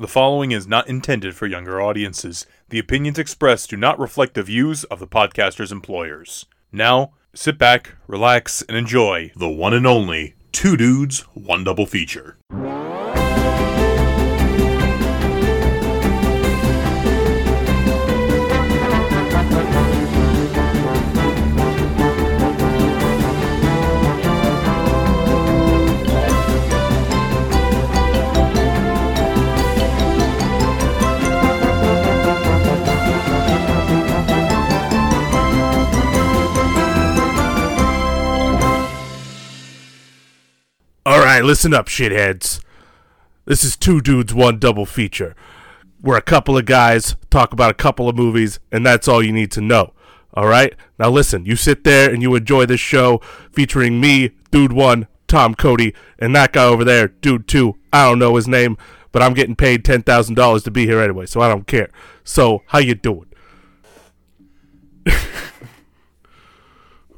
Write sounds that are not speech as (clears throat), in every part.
The following is not intended for younger audiences. The opinions expressed do not reflect the views of the podcaster's employers. Now, sit back, relax, and enjoy the one and only Two Dudes, One Double Feature. Right, listen up, shitheads. This is two dudes, one double feature. Where a couple of guys talk about a couple of movies, and that's all you need to know. All right? Now listen, you sit there and you enjoy this show featuring me, Dude One, Tom Cody, and that guy over there, Dude Two. I don't know his name, but I'm getting paid ten thousand dollars to be here anyway, so I don't care. So, how you doing? (laughs)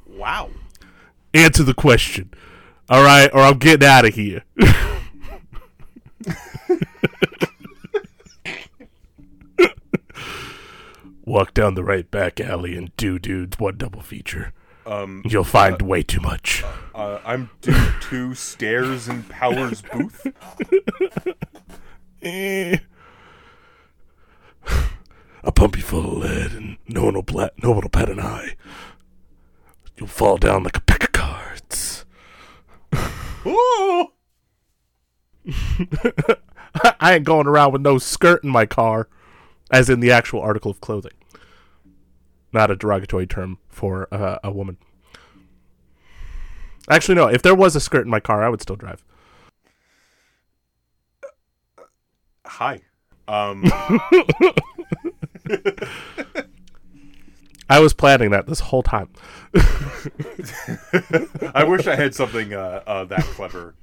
Wow. Answer the question. All right, or I'm getting out of here. Walk down the right back alley and do dudes one double feature. Um, You'll find way too much. uh, I'm Dude Two Stairs and Powers Boothe. Eh. (laughs) A pump you full of lead and no one will pla- no one will pat an eye. You'll fall down like a pack of cards. Ooh! (laughs) I ain't going around with no skirt in my car, as in the actual article of clothing. Not a derogatory term for uh, a woman. Actually, no. If there was a skirt in my car, I would still drive. Hi. Um, (laughs) (laughs) I was planning that this whole time. (laughs) I wish I had something uh, uh, that clever.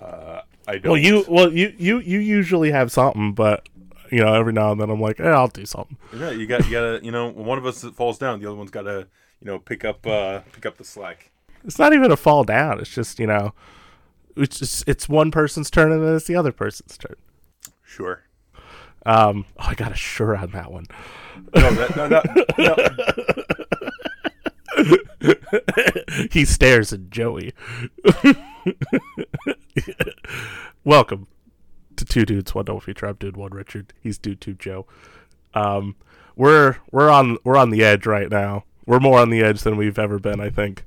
Uh, I don't. Well, you, well, you, you, you usually have something, but you know, every now and then I'm like, eh, I'll do something. Yeah, you got you gotta you know when one of us falls down, the other one's gotta you know pick up uh pick up the slack. It's not even a fall down. It's just you know, it's just, it's one person's turn and then it's the other person's turn. Sure. Um, oh, I got a sure on that one. No, that, no, no, no. (laughs) he stares at Joey. (laughs) Welcome to Two Dudes One Double Feature. I'm Dude One Richard. He's Dude Two Joe. Um, we're we're on we're on the edge right now. We're more on the edge than we've ever been, I think.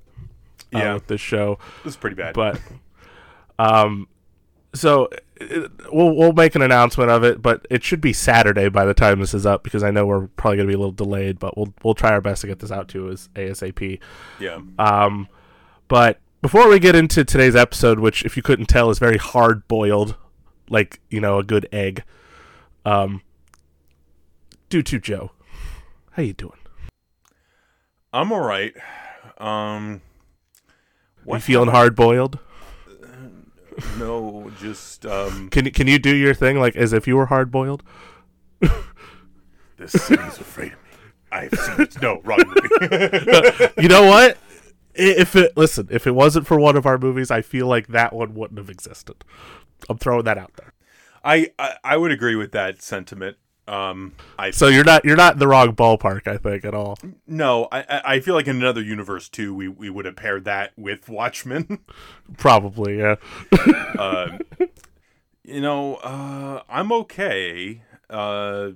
uh, Yeah. with this show, This is pretty bad. but um, so it, we'll we'll make an announcement of it, but it should be Saturday by the time this is up because I know we're probably gonna be a little delayed, but we'll we'll try our best to get this out to you as ASAP. yeah, Um, but before we get into today's episode, which if you couldn't tell is very hard boiled, like you know a good egg, um, do to Joe, how you doing? I'm all right. Um, you feeling hard boiled? No, just um, Can you- can you do your thing like as if you were hard boiled? this city is afraid of me. I've seen it. No, wrong movie. (laughs) you know what? I- If it listen, if it wasn't for one of our movies, I feel like that one wouldn't have existed. I'm throwing that out there. I, I I would agree with that sentiment. Um, I So you're not you're not in the wrong ballpark, I think, at all. no, I I feel like in another universe too, we we would have paired that with Watchmen. (laughs) Probably, yeah. (laughs) um, you know, uh, I'm okay. Uh,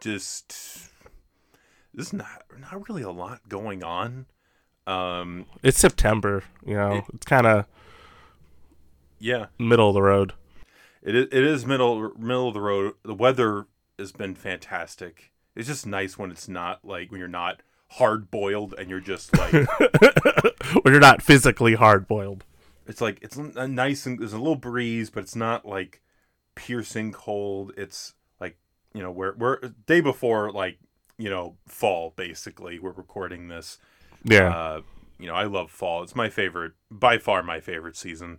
just there's not not really a lot going on. Um, It's September, you know. It- it's kind of yeah, middle of the road. it is, it is middle middle of the road. The weather has been fantastic. It's just nice when it's not like when you're not hard boiled and you're just like (laughs) when you're not physically hard boiled. it's like it's a nice and there's a little breeze, but it's not like piercing cold. It's like you know we're we're day before like you know fall basically. We're recording this. Yeah. Uh, you know I love fall. It's my favorite by far my favorite season.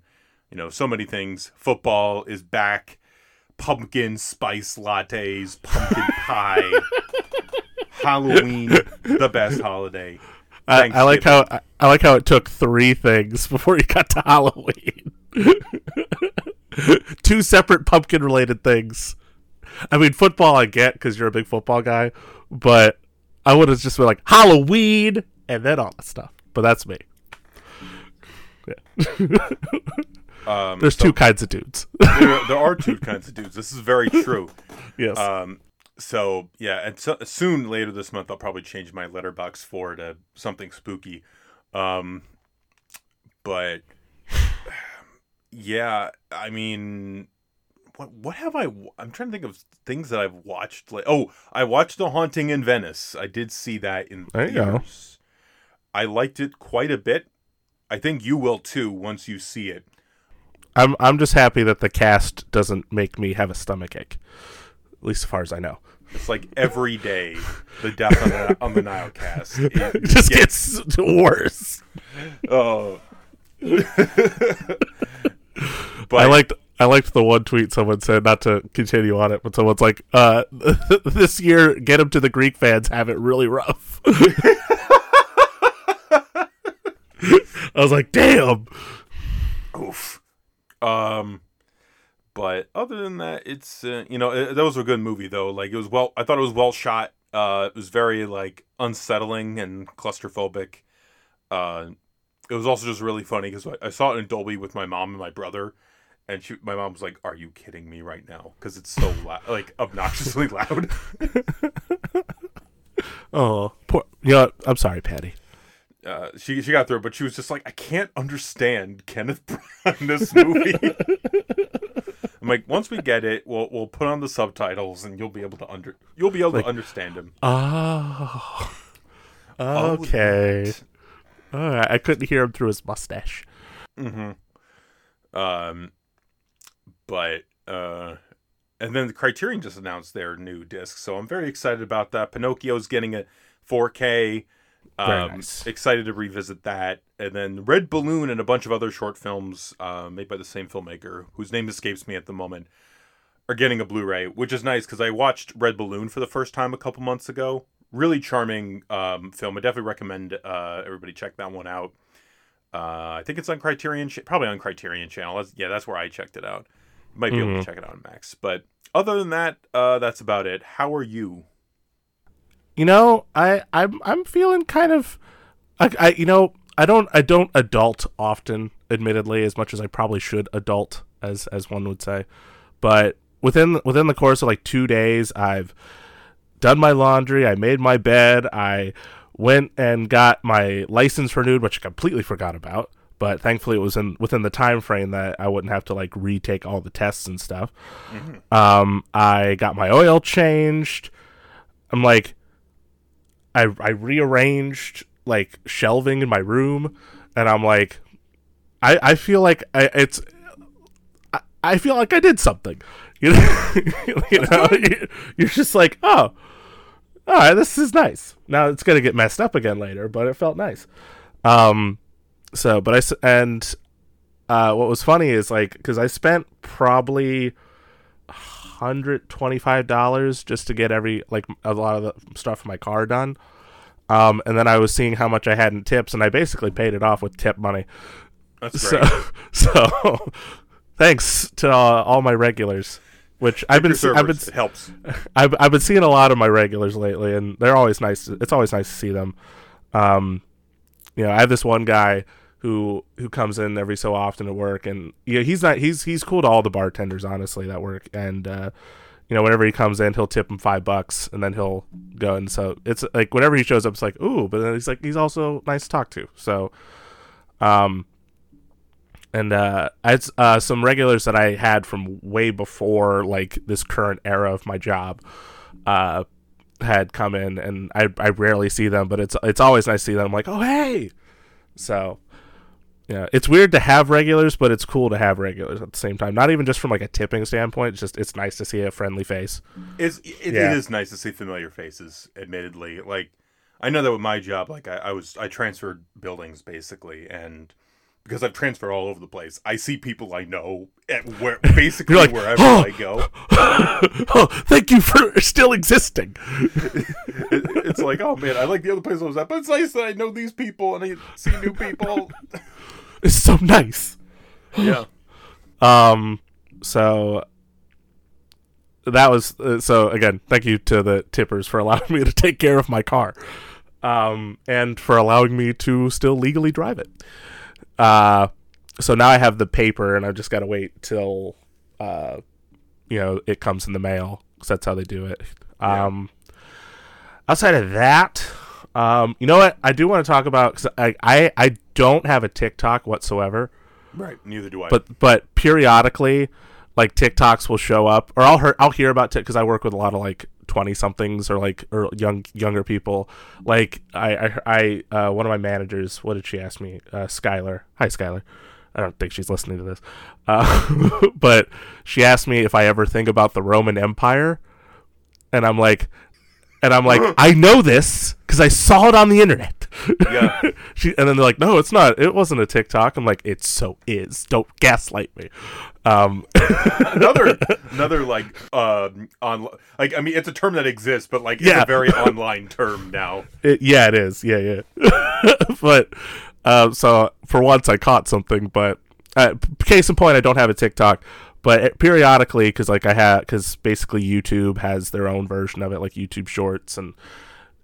You know so many things. Football is back. Pumpkin spice lattes, pumpkin (laughs) pie. Halloween, the best holiday. I, I like how I, I like how it took three things (laughs) before you got to Halloween. (laughs) Two separate pumpkin related things I mean, football I get because you're a big football guy, but I would have just been like Halloween and then all that stuff. But that's me. Yeah. Um, There's so two kinds of dudes. (laughs) there, (laughs) there are two kinds of dudes. This is very true. yes. Um, so yeah, and so, soon later this month, I'll probably change my Letterboxd for to something spooky. Um, but yeah, I mean, what what have I? I'm trying to think of things that I've watched. Like, oh, I watched The Haunting in Venice. I did see that in There theaters. I liked it quite a bit. I think you will too once you see it. I'm I'm just happy that the cast doesn't make me have a stomach ache. At least as far as I know. It's like every day the death on the, on the Nile cast. (laughs) It It just gets worse. Oh. (laughs) but I liked I liked the one tweet someone said not to continue on it, but someone's like, uh, (laughs) "This year, get them to the Greek fans have it really rough." I was like, "Damn." oof. Um, but other than that, it's uh, you know it, that was a good movie though. Like it was well, I thought it was well shot. Uh, it was very like unsettling and claustrophobic. Uh, it was also just really funny because I, I saw it in Dolby with my mom and my brother, and she, my mom was like, "Are you kidding me right now?" Because it's so loud, like obnoxiously (laughs) loud. (laughs) Oh, poor. You know? I'm sorry, Patty. Uh, she she got through, it, but she was just like, I can't understand Kenneth Branagh in this movie. (laughs) I'm like, once we get it, we'll we'll put on the subtitles, and you'll be able to under you'll be able to understand him. Oh, okay. All right. I couldn't hear him through his mustache. Mm-hmm. Um, but uh, and then the Criterion just announced their new disc, so I'm very excited about that. Pinocchio's getting a 4K. Um, nice. Excited to revisit that, and then Red Balloon and a bunch of other short films uh, made by the same filmmaker, whose name escapes me at the moment, are getting a Blu-ray, which is nice because I watched Red Balloon for the first time a couple months ago. Really charming um, film. I definitely recommend uh, everybody check that one out. Uh, I think it's on Criterion, probably on Criterion Channel. That's, yeah, that's where I checked it out. You might be able Mhm. to check it out on Max. But other than that, uh, that's about it. How are you? You know i i'm i'm feeling kind of I, I you know i don't i don't adult often admittedly as much as i probably should adult as as one would say. But within within the course of like 2 days i've done my laundry i made my bed i went and got my license renewed which i completely forgot about. But thankfully it was in within the time frame that i wouldn't have to like retake all the tests and stuff. Um i got my oil changed. I'm like I I rearranged like shelving in my room, and I'm like, I I feel like I it's I, I feel like I did something. (laughs) You know, you know, (laughs) you're, just like, oh, all right, this is nice. Now it's gonna get messed up again later, but it felt nice. Um, so but I and uh, what was funny is like because I spent probably hundred twenty five dollars just to get every like a lot of the stuff for my car done. Um, and then I was seeing how much I had in tips, and I basically paid it off with tip money. That's great. So, (laughs) so thanks to uh, all my regulars, which I've been I've been it helps. I've I've been seeing a lot of my regulars lately, and they're always nice. It's always nice to see them. Um, you know, I have this one guy who who comes in every so often to work, and yeah, he's not he's he's cool to all the bartenders honestly that work, and uh, you know, whenever he comes in, he'll tip him five bucks, and then he'll go, and so it's like whenever he shows up, it's like ooh, but then he's like he's also nice to talk to, so um. And uh, I had uh, some regulars that I had from way before, like this current era of my job, uh, had come in, and I I rarely see them, but it's it's always nice to see them. I'm like, oh hey, so yeah, it's weird to have regulars, but it's cool to have regulars at the same time. Not even just from like a tipping standpoint, it's just it's nice to see a friendly face. It's, it, Yeah. it is nice to see familiar faces. Admittedly, like I know that with my job, like I, I was I transferred buildings basically, and because I've transferred all over the place, I see people I know at where (laughs) basically like, wherever "Oh." I go. (laughs) oh, thank you for (laughs) still existing. It, it's like, oh man, I like the other place I was at, but it's nice that I know these people and I see new people. It's so nice. yeah, (sighs) Um, so that was uh, so again. Thank you to the tippers for allowing me to take care of my car, um, and for allowing me to still legally drive it. Uh, so now I have the paper, and I've just got to wait till, uh, you know, it comes in the mail because that's how they do it. Um, outside of that, um, you know what? I do want to talk about because I, I I don't have a TikTok whatsoever Right. Neither do I. but but periodically like TikToks will show up or I'll hear I'll hear about it because I work with a lot of like 20 somethings or like or young younger people. Like I I, I uh, one of my managers what did she ask me? Uh, Skylar. Hi Skylar. I don't think she's listening to this. Uh, (laughs) but she asked me if I ever think about the Roman Empire. And I'm like and I'm like (gasps) I know this because I saw it on the internet yeah. (laughs) she and then they're like, no, it's not. It wasn't a TikTok. I'm like, it so is. Don't gaslight me. Um, (laughs) another another like um on like I mean it's a term that exists, but like it's Yeah. a very (laughs) online term now. it, yeah, it is. Yeah, yeah. but uh, so for once, I caught something. But uh, case in point, I don't have a TikTok. But periodically, because like I had, because basically YouTube has their own version of it, like YouTube Shorts, and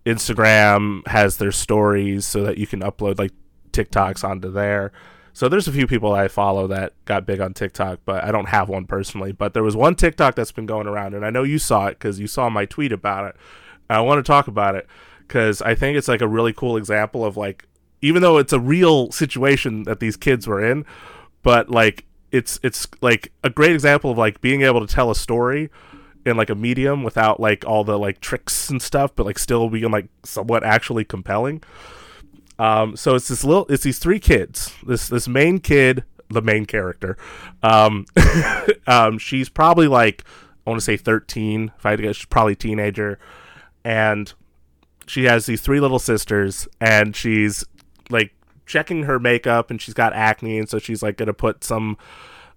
Instagram has their stories, so that you can upload like TikToks onto there. So there's a few people I follow that got big on TikTok, but I don't have one personally. But there was one TikTok that's been going around, and I know you saw it because you saw my tweet about it. I want to talk about it because I think it's like a really cool example of like, even though it's a real situation that these kids were in, but like it's it's like a great example of like being able to tell a story in like a medium without like all the like tricks and stuff, but like still being like somewhat actually compelling. Um, so it's this little, it's these three kids. This this main kid, the main character. Um, (laughs) um, she's probably like I want to say thirteen. If I had to guess, she's probably teenager, and she has these three little sisters, and she's like checking her makeup, and she's got acne, and so she's like gonna put some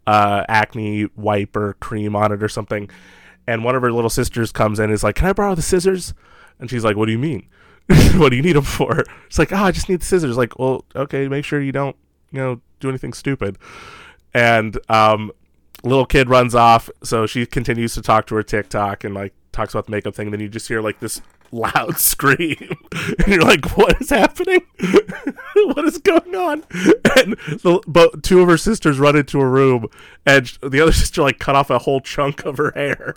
uh, acne wipe or cream on it or something. And one of her little sisters comes in and is like, "Can I borrow the scissors?" And she's like, "What do you mean?" (laughs) what do you need them for? It's like, oh, I just need the scissors. Like, well, okay, make sure you don't, you know, do anything stupid. And um, little kid runs off, so she continues to talk to her TikTok and like talks about the makeup thing. And then you just hear like this loud (laughs) scream, (laughs) and you're like, what is happening? (laughs) what is going on? And the but two of her sisters run into a room, and the other sister like cut off a whole chunk of her hair.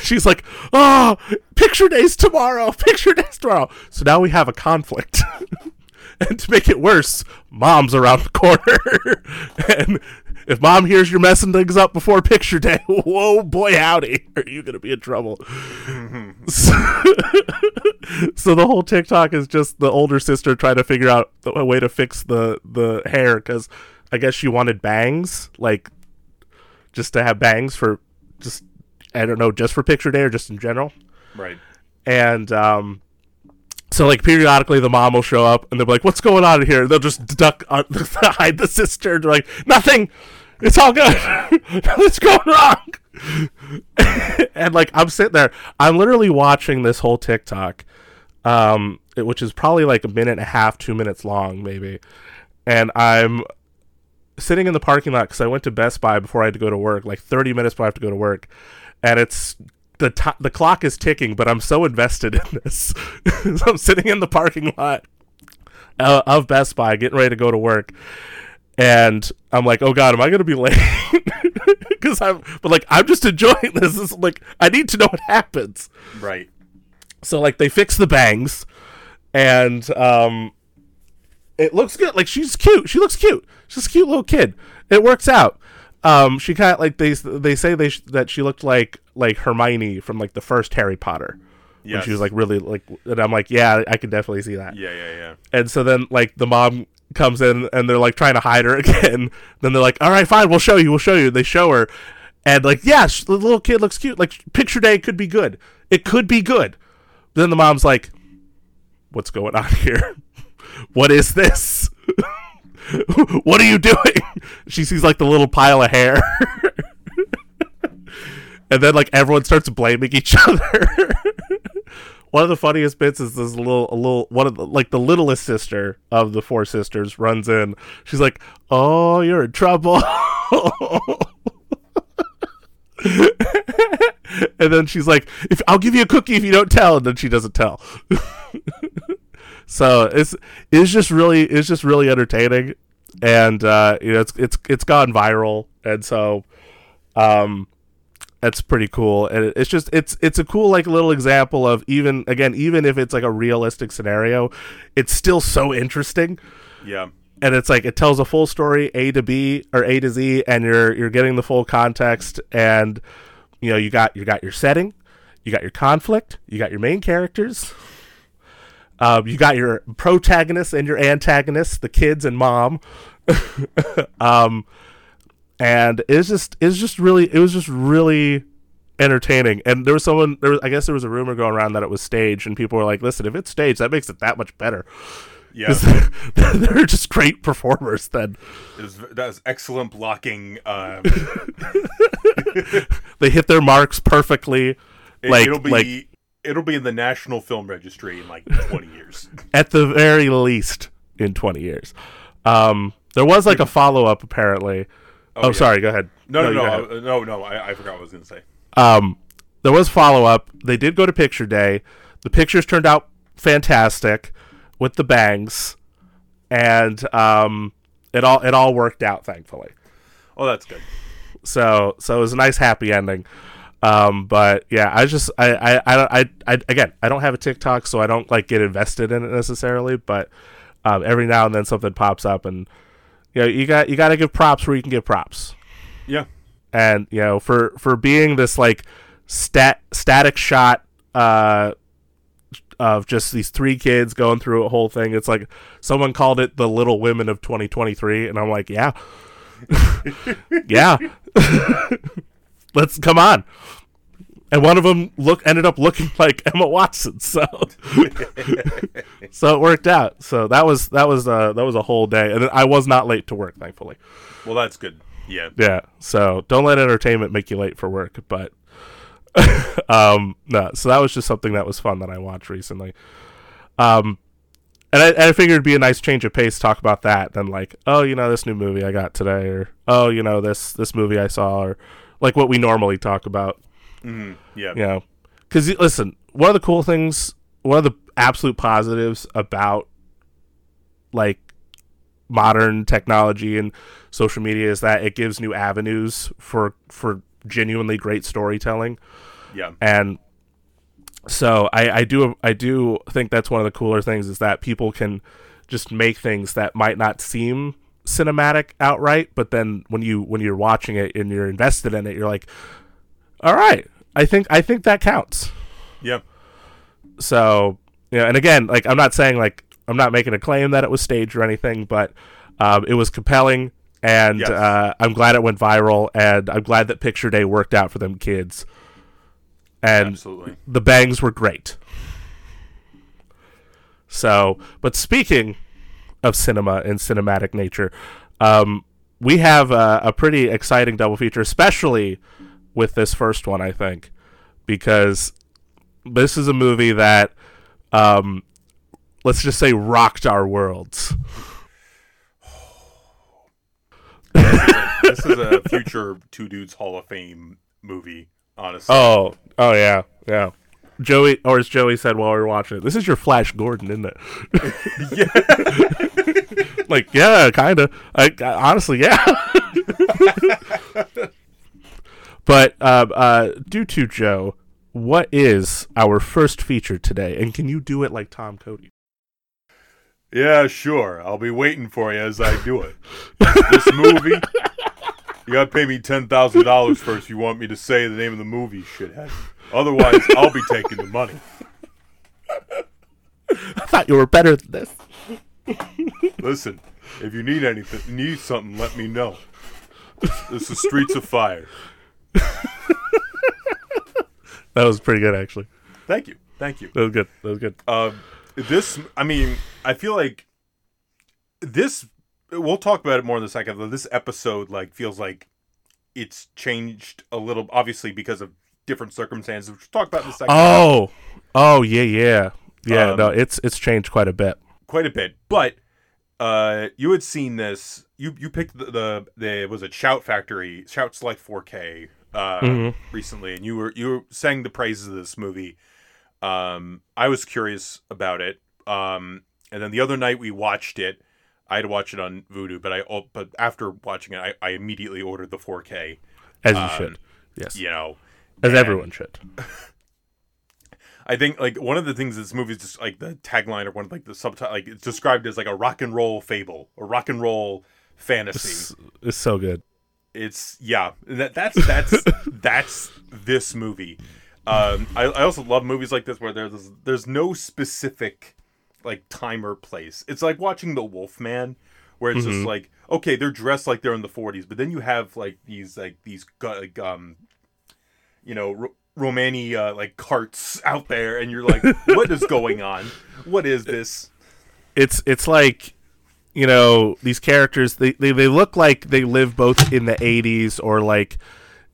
She's like, "Oh, picture days tomorrow. Picture days tomorrow." So now we have a conflict. and to make it worse, mom's around the corner. and if mom hears you're messing things up before picture day, (laughs) whoa, boy, howdy, are you going to be in trouble? so, (laughs) so the whole TikTok is just the older sister trying to figure out a way to fix the the hair because I guess she wanted bangs, like just to have bangs for just I don't know, just for picture day or just in general Right. and um, so like periodically the mom will show up and they'll be like, "What's going on in here?" They'll just duck uh, (laughs) hide the sister. They're like, "Nothing. It's all good. (laughs) What's going wrong?" and like I'm sitting there, I'm literally watching this whole TikTok, um, which is probably like a minute and a half, two minutes long, maybe, and I'm sitting in the parking lot because I went to Best Buy before I had to go to work, like 30 minutes before I have to go to work, and it's the ti the clock is ticking, but I'm so invested in this. (laughs) so I'm sitting in the parking lot uh, of Best Buy, getting ready to go to work, and I'm like, "Oh God, am I gonna be late?" (laughs) Because I'm, but like, I'm just enjoying this. It's like I need to know what happens. Right. So like, they fix the bangs, and um, it looks good. Like she's cute. She looks cute. She's a cute little kid. It works out. Um, she kind of like they they say they sh- that she looked like like Hermione from like the first Harry Potter. When she was like really like, and I'm like, yeah, I can definitely see that. Yeah, yeah, yeah. And so then like the mom comes in and they're like trying to hide her (laughs) again. then they're like, all right, fine, we'll show you, we'll show you. They show her, and like, yeah, the little kid looks cute. Like picture day could be good. It could be good. Then the mom's like, what's going on (laughs) here? what is this? (laughs) what are you doing? She sees like the little pile of hair. and then like everyone starts blaming each other. One of the funniest bits is this little a little one of the like the littlest sister of the four sisters runs in. She's like, "Oh, you're in trouble." (laughs) and then she's like, "If I'll give you a cookie if you don't tell," and then she doesn't tell. (laughs) so it's it's just really it's just really entertaining, and uh, you know it's it's it's gone viral, and so um, that's pretty cool. And it's just it's it's a cool like little example of even again even if it's like a realistic scenario, it's still so interesting Yeah. and it's like it tells a full story A to B or A to Z, and you're you're getting the full context, and you know you got you got your setting, you got your conflict, you got your main characters, um, you got your protagonist and your antagonist, the kids and mom, (laughs) um, and it's just it's just really it was just really entertaining and there was someone there was, i guess there was a rumor going around that it was staged and people were like listen if it's staged that makes it that much better Yeah. (laughs) they're just great performers then It was, that was excellent blocking. Um, (laughs) they hit their marks perfectly it, like it'll be like it'll be in the National Film Registry in like 20 years. (laughs) at the very least in 20 years um there was like a follow-up apparently oh, yeah. sorry go ahead No, no, you no, go uh, no, no. I, I forgot what I was gonna say. um there was follow-up they did go to picture day the pictures turned out fantastic with the bangs and um it all it all worked out thankfully Oh, that's good. so so it was a nice happy ending um but yeah i just i i i, I, I again i don't have a tiktok so i don't like get invested in it necessarily but um every now and then something pops up and you know you got you got to give props where you can give props. Yeah. and you know for for being this like stat static shot uh of just these three kids going through a whole thing it's like someone called it the little women of 2023 and i'm like yeah. (laughs) Yeah. (laughs) Let's come on and one of them look ended up looking (laughs) like Emma Watson so (laughs) so it worked out so that was that was uh that was a whole day and I was not late to work thankfully Well, that's good. Yeah. yeah. So don't let entertainment make you late for work. But (laughs) um, no. So that was just something that was fun that I watched recently. Um, and I, I figured it'd be a nice change of pace to talk about that than like, oh, you know, this new movie I got today, or oh, you know, this this movie I saw, or like what we normally talk about. Hmm Yeah. You know, because listen, one of the cool things, one of the absolute positives about like modern technology and social media is that it gives new avenues for for genuinely great storytelling Yeah. and so I, I do I do think that's one of the cooler things is that people can just make things that might not seem cinematic outright, but then when you when you're watching it and you're invested in it, you're like, all right, I think I think that counts. Yep. So you know, and again, like I'm not saying like I'm not making a claim that it was staged or anything, but um, it was compelling, and Yes. uh, I'm glad it went viral, and I'm glad that Picture Day worked out for them kids. And Absolutely. the bangs were great. So, but speaking of cinema and cinematic nature, um, we have a, a pretty exciting double feature, especially with this first one, I think, because this is a movie that, um, let's just say, rocked our worlds. this is a future Two Dudes Hall of Fame movie, honestly. Oh, oh yeah, yeah. Joey, or as Joey said while we were watching it, this is your Flash Gordon, isn't it? (laughs) yeah. (laughs) like, yeah, kind of. Honestly, yeah. (laughs) but uh, uh, due to Joe, what is our first feature today, and can you do it like Tom Cody? Yeah, sure. I'll be waiting for you as I do it. this movie, you gotta pay me ten thousand dollars first. If you want me to say the name of the movie, shithead. Otherwise, I'll be taking the money. I thought you were better than this. Listen, if you need anything, need something, let me know. This is Streets of Fire. (laughs) That was pretty good, actually. Thank you, thank you. That was good. That was good. Uh, this, I mean, I feel like this. We'll talk about it more in a second. But this episode, like, feels like it's changed a little, obviously because of different circumstances, which we'll talk about in a second. Oh, oh yeah, yeah, yeah. Um, no, it's it's changed quite a bit. quite a bit. But uh, you had seen this. You you picked the the, the was it Shout Factory Shout Select 4K uh, recently, and you were you were saying the praises of this movie. Um, I was curious about it. Um, and then the other night we watched it. I had to watch it on Vudu, but I oh, but after watching it, I, I immediately ordered the 4K. As you should. Yes. You know, As and everyone should. (laughs) I think like one of the things this movie is just like the tagline or one of like the subtitle, like it's described as like a rock and roll fable or rock and roll fantasy. It's, it's so good. It's yeah that that's that's (laughs) that's this movie. Um I, I also love movies like this where there's there's no specific like time or place. It's like watching the wolfman where it's just like okay they're dressed like they're in the 40s but then you have like these like these like um you know ro- romani uh, like carts out there and you're like what is going on? What is (laughs) this? It's it's like you know these characters they, they they look like they live both in the 80s or like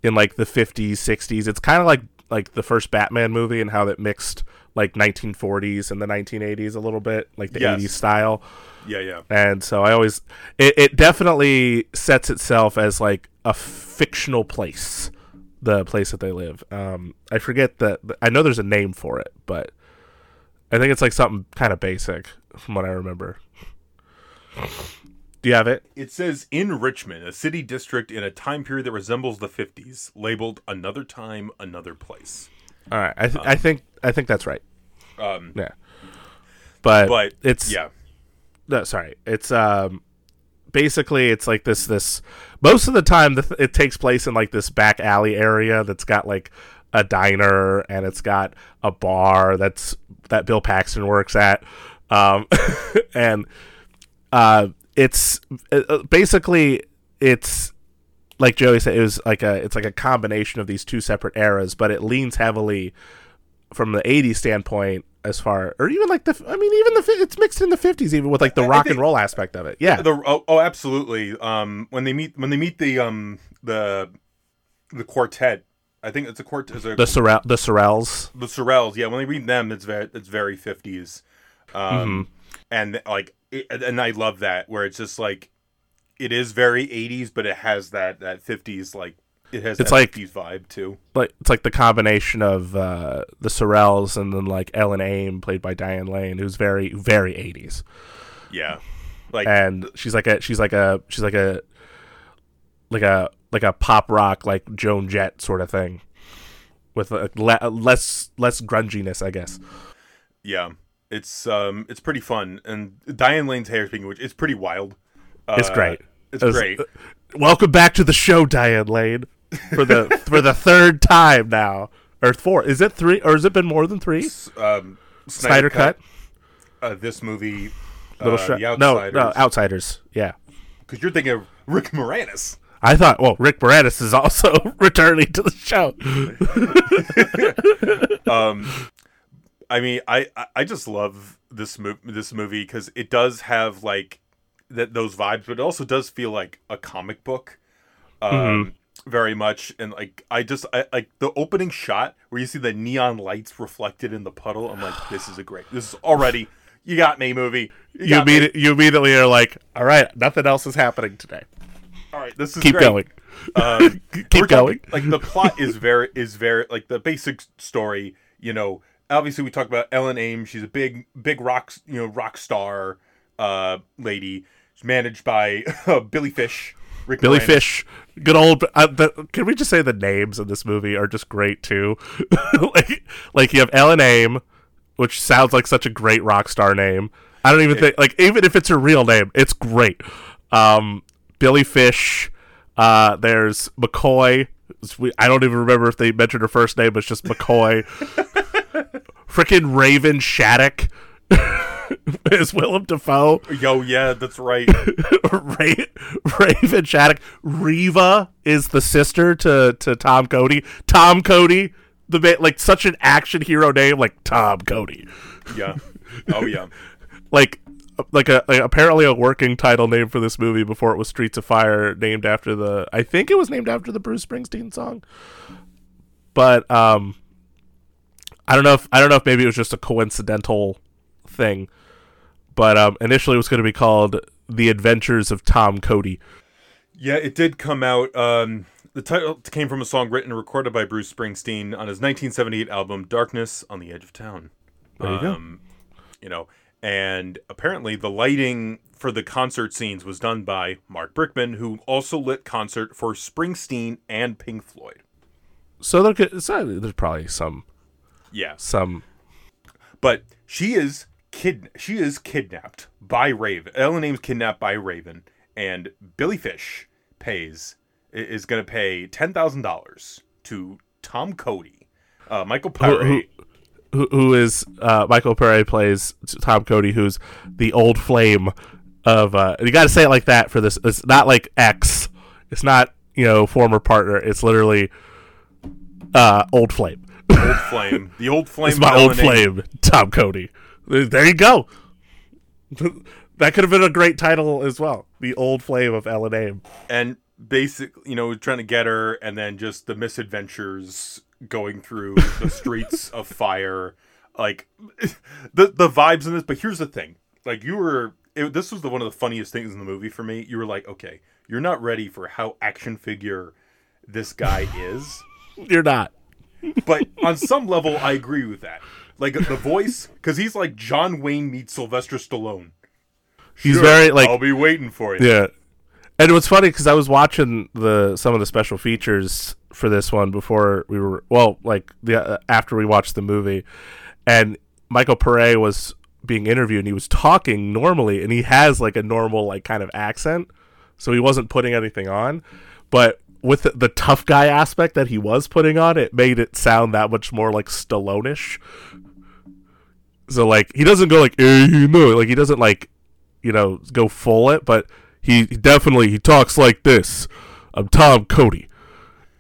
in like the 50s 60s it's kind of like like the first batman movie and how that mixed like 1940s and the 1980s a little bit like the Yes. 80s style. Yeah yeah. And so i always it, it definitely sets itself as like a fictional place the place that they live. Um i forget that i know there's a name for it but i think it's like something kind of basic from what i remember do you have it? It says in Richmond, a city district in a time period that resembles the 50s, labeled another time, another place. all right. I, th- I think i think that's right. Um, yeah. But, but it's yeah, no, sorry. It's um basically it's like this this most of the time the th- it takes place in like this back alley area that's got like a diner and it's got a bar that's that bill paxton works at. Um (laughs) and uh it's uh, basically it's like joey said it was like a it's like a combination of these two separate eras but it leans heavily from the 80s standpoint as far or even like the i mean even the it's mixed in the 50s even with like the I rock think- and roll aspect of it yeah the oh, oh absolutely. Um, when they meet when they meet the um the the quartet, I think it's a quartet. Is a, the Sorel, the sorels the Sorels. Yeah, when they read them, it's very it's very 50s. Um, and like and I love that where it's just like it is very 80s, but it has that that 50s like it has It's that like- 50s vibe too. like it's like the combination of uh the sorels and then like ellen aim played by diane lane who's very very 80s Yeah, like and she's like a she's like a she's like a like a like a pop rock like joan jett sort of thing. With a le- less less grunginess i guess. Yeah, it's um, it's pretty fun, and Diane Lane's hair, speaking of which, it's pretty wild. Uh, It's great. It's It was- great. welcome back to the show diane lane for the (laughs) for the third time now or four is it three or has it been more than three Um, snyder cut, Uh, this movie, little uh, the no Outsiders. no outsiders yeah because you're thinking of Rick Moranis. I thought, well, Rick Moranis is also (laughs) returning to the show. (laughs) Um, I mean, I I- just love this mo- this movie because it does have like that those vibes, but it also does feel like a comic book. Um, Mm-hmm. very much, and like I just I like the opening shot where you see the neon lights reflected in the puddle. I'm like, this is a great. This is already you got me movie. You, You, me. you immediately are like, all right, nothing else is happening today. All right, this is Keep great. going. Um, (laughs) Keep talking- going. like the plot is very is very like the basic story. You know, obviously we talk about Ellen Ames. She's a big big rock you know rock star uh lady. She's managed by (laughs) Billy Fish. Rick Billy Moranis. Fish, good old. Uh, the, can we just say the names in this movie are just great too? (laughs) like, like you have Ellen Aim, which sounds like such a great rock star name. I don't even think like even if it's her real name, it's great. Um, Billy Fish. Uh, there's McCoy. I don't even remember if they mentioned her first name. It's just McCoy. (laughs) Freaking Raven Shattuck (laughs) is Willem Dafoe. Yo, yeah, that's right. (laughs) Ra- Raven Shattuck. Reva is the sister to, to Tom Cody. Tom Cody, the ma- like such an action hero name, like Tom Cody. yeah. Oh yeah. (laughs) Like like a like apparently a working title name for this movie before it was Streets of Fire, named after the I think it was named after the Bruce Springsteen song. But um, I don't know if I don't know if maybe it was just a coincidental thing. But um, initially it was going to be called The Adventures of Tom Cody. Yeah, it did come out. Um, the title came from a song written and recorded by Bruce Springsteen on his 1978 album "Darkness on the Edge of Town." There you go. Um, You know, and apparently the lighting for the concert scenes was done by Mark Brickman, who also lit concert for Springsteen and Pink Floyd. So there could, so there's probably some Yeah, some but she is kid she is kidnapped by Raven. Ellen Aim's kidnapped by Raven, and Billy Fish pays is going to pay ten thousand dollars to Tom Cody, uh, Michael Paré. who, who- who is uh, Michael Paré plays Tom Cody, who's the old flame of. Uh, you got to say it like that for this. It's not like ex. It's not you know former partner. It's literally uh, old flame. Old flame, the old flame. It's my old flame, Tom Cody. There you go. (laughs) that could have been a great title as well. The old flame of Ellen Aim. and basically, you know, trying to get her, and then just the misadventures going through the streets (laughs) of fire, like (laughs) the the vibes in this. But here's the thing: like you were, it, this was the one of the funniest things in the movie for me. You were like, okay, you're not ready for how action figure this guy is, You're not. But on some level, I agree with that. Like the voice, because he's like John Wayne meets Sylvester Stallone. He's Sure, very like I'll be waiting for you. Yeah, and it was funny because I was watching the some of the special features for this one before we were well, like the uh, after we watched the movie, and Michael Paré was being interviewed and he was talking normally and he has like a normal like kind of accent, so he wasn't putting anything on, but with the, tough guy aspect that he was putting on, it made it sound that much more like Stallone-ish. So like he doesn't go like eh, you know like he doesn't like you know go full it, but he definitely he talks like this. I'm Tom Cody.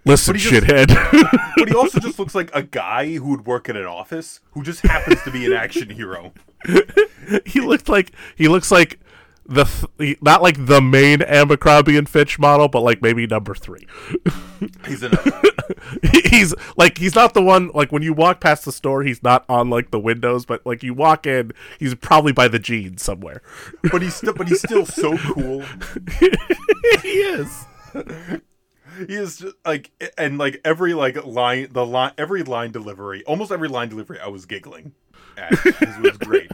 Listen, But just- shithead. (laughs) but he also just looks like a guy who would work in an office who just happens to be an action hero. (laughs) he looked like he looks like the th- not like the main Abercrombie and Fitch model, but like maybe number three. (laughs) He's in (laughs) he's like he's not the one like when you walk past the store, he's not on like the windows, but like you walk in, he's probably by the jeans somewhere. (laughs) but he's still but he's still so cool. he is. He is just like and like every like line the line every line delivery, almost every line delivery I was giggling at. It was great.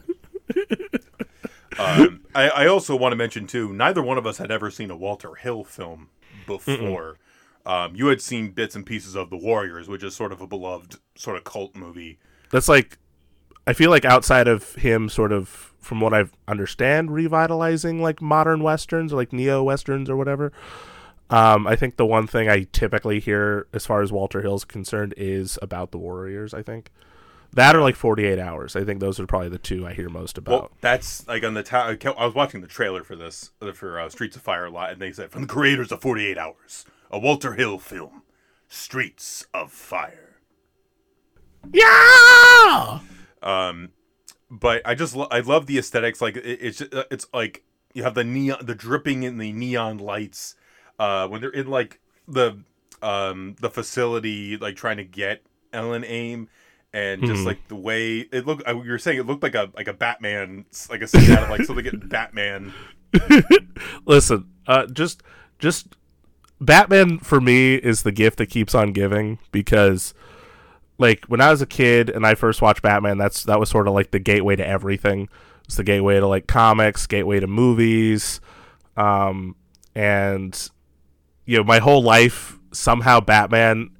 Um, I, I also want to mention too, neither one of us had ever seen a Walter Hill film before. Um, you had seen bits and pieces of The Warriors, which is sort of a beloved sort of cult movie. That's like I feel like outside of him sort of from what I understand revitalizing like modern westerns or like neo westerns or whatever. Um, I think the one thing I typically hear as far as Walter Hill's concerned is about the Warriors, I think. That or like 48 hours. I think those are probably the two I hear most about. Well, that's like on the ta- I kept- I was watching the trailer for this uh, for uh, Streets of Fire a lot, and they said from the creators of Forty Eight Hours, a Walter Hill film, Streets of Fire. yeah! Um, but I just lo- I love the aesthetics. Like it, it's uh, it's like you have the neon, the dripping in the neon lights. Uh, when they're in like the um the facility, like trying to get Ellen Aim. And just Mhm. like the way it looked, uh, you were saying it looked like a like a Batman, like a scene out of like something Batman (laughs) Listen, uh, just just Batman for me is the gift that keeps on giving because like when I was a kid and I first watched Batman, that's that was sort of like the gateway to everything. It's the gateway to like comics, gateway to movies, um, and you know my whole life somehow Batman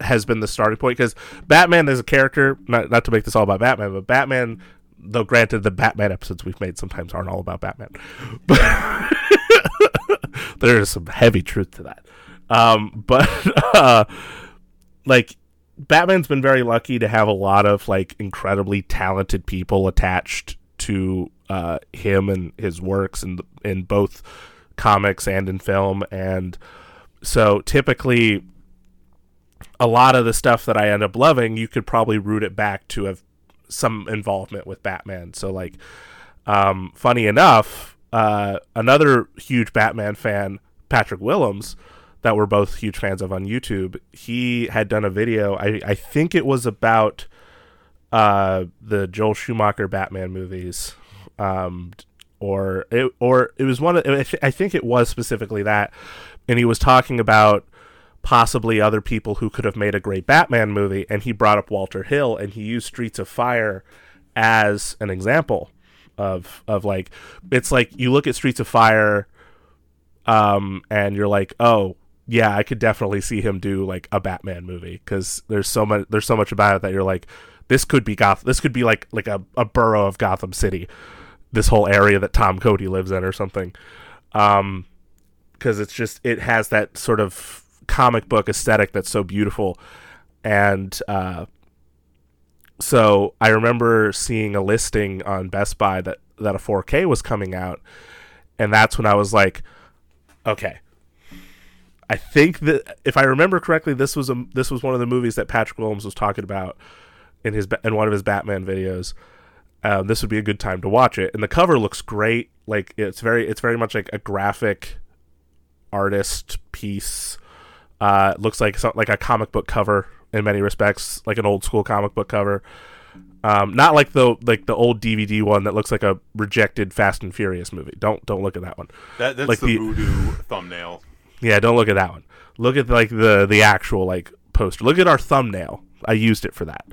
has been the starting point because Batman as a character, not not to make this all about Batman, but Batman. Though granted, the Batman episodes we've made sometimes aren't all about Batman, (laughs) but there is some heavy truth to that. Um, but (laughs) uh, like Batman's been very lucky to have a lot of like incredibly talented people attached to uh, him and his works in in both comics and in film, and so typically a lot of the stuff that I end up loving, you could probably root it back to have some involvement with Batman. So like, um, funny enough, uh, another huge Batman fan, Patrick Willems, that we're both huge fans of on YouTube, he had done a video. I, I think it was about uh, the Joel Schumacher Batman movies, um, or it, or it was one of. I thi- I think it was specifically that, and he was talking about possibly other people who could have made a great Batman movie, and he brought up Walter Hill, and he used Streets of Fire as an example of of like it's like you look at Streets of Fire, um, and you're like, oh yeah, I could definitely see him do like a Batman movie because there's so much there's so much about it that you're like, this could be Goth, this could be like like a, a borough of Gotham City, this whole area that Tom Cody lives in or something, um, because it's just it has that sort of comic book aesthetic that's so beautiful, and uh, so I remember seeing a listing on Best Buy that that a 4K was coming out, and that's when I was like, okay. I think that if I remember correctly, this was a this was one of the movies that Patrick Willems was talking about in his in one of his Batman videos. Um, this would be a good time to watch it, and the cover looks great. Like it's very it's very much like a graphic artist piece. Uh, it looks like something like a comic book cover in many respects, like an old school comic book cover. Um, not like the like the old DVD one that looks like a rejected Fast and Furious movie. Don't don't look at that one. That, that's Like the, the- voodoo thumbnail. Yeah, don't look at that one. Look at like the the actual like poster. Look at our thumbnail. I used it for that.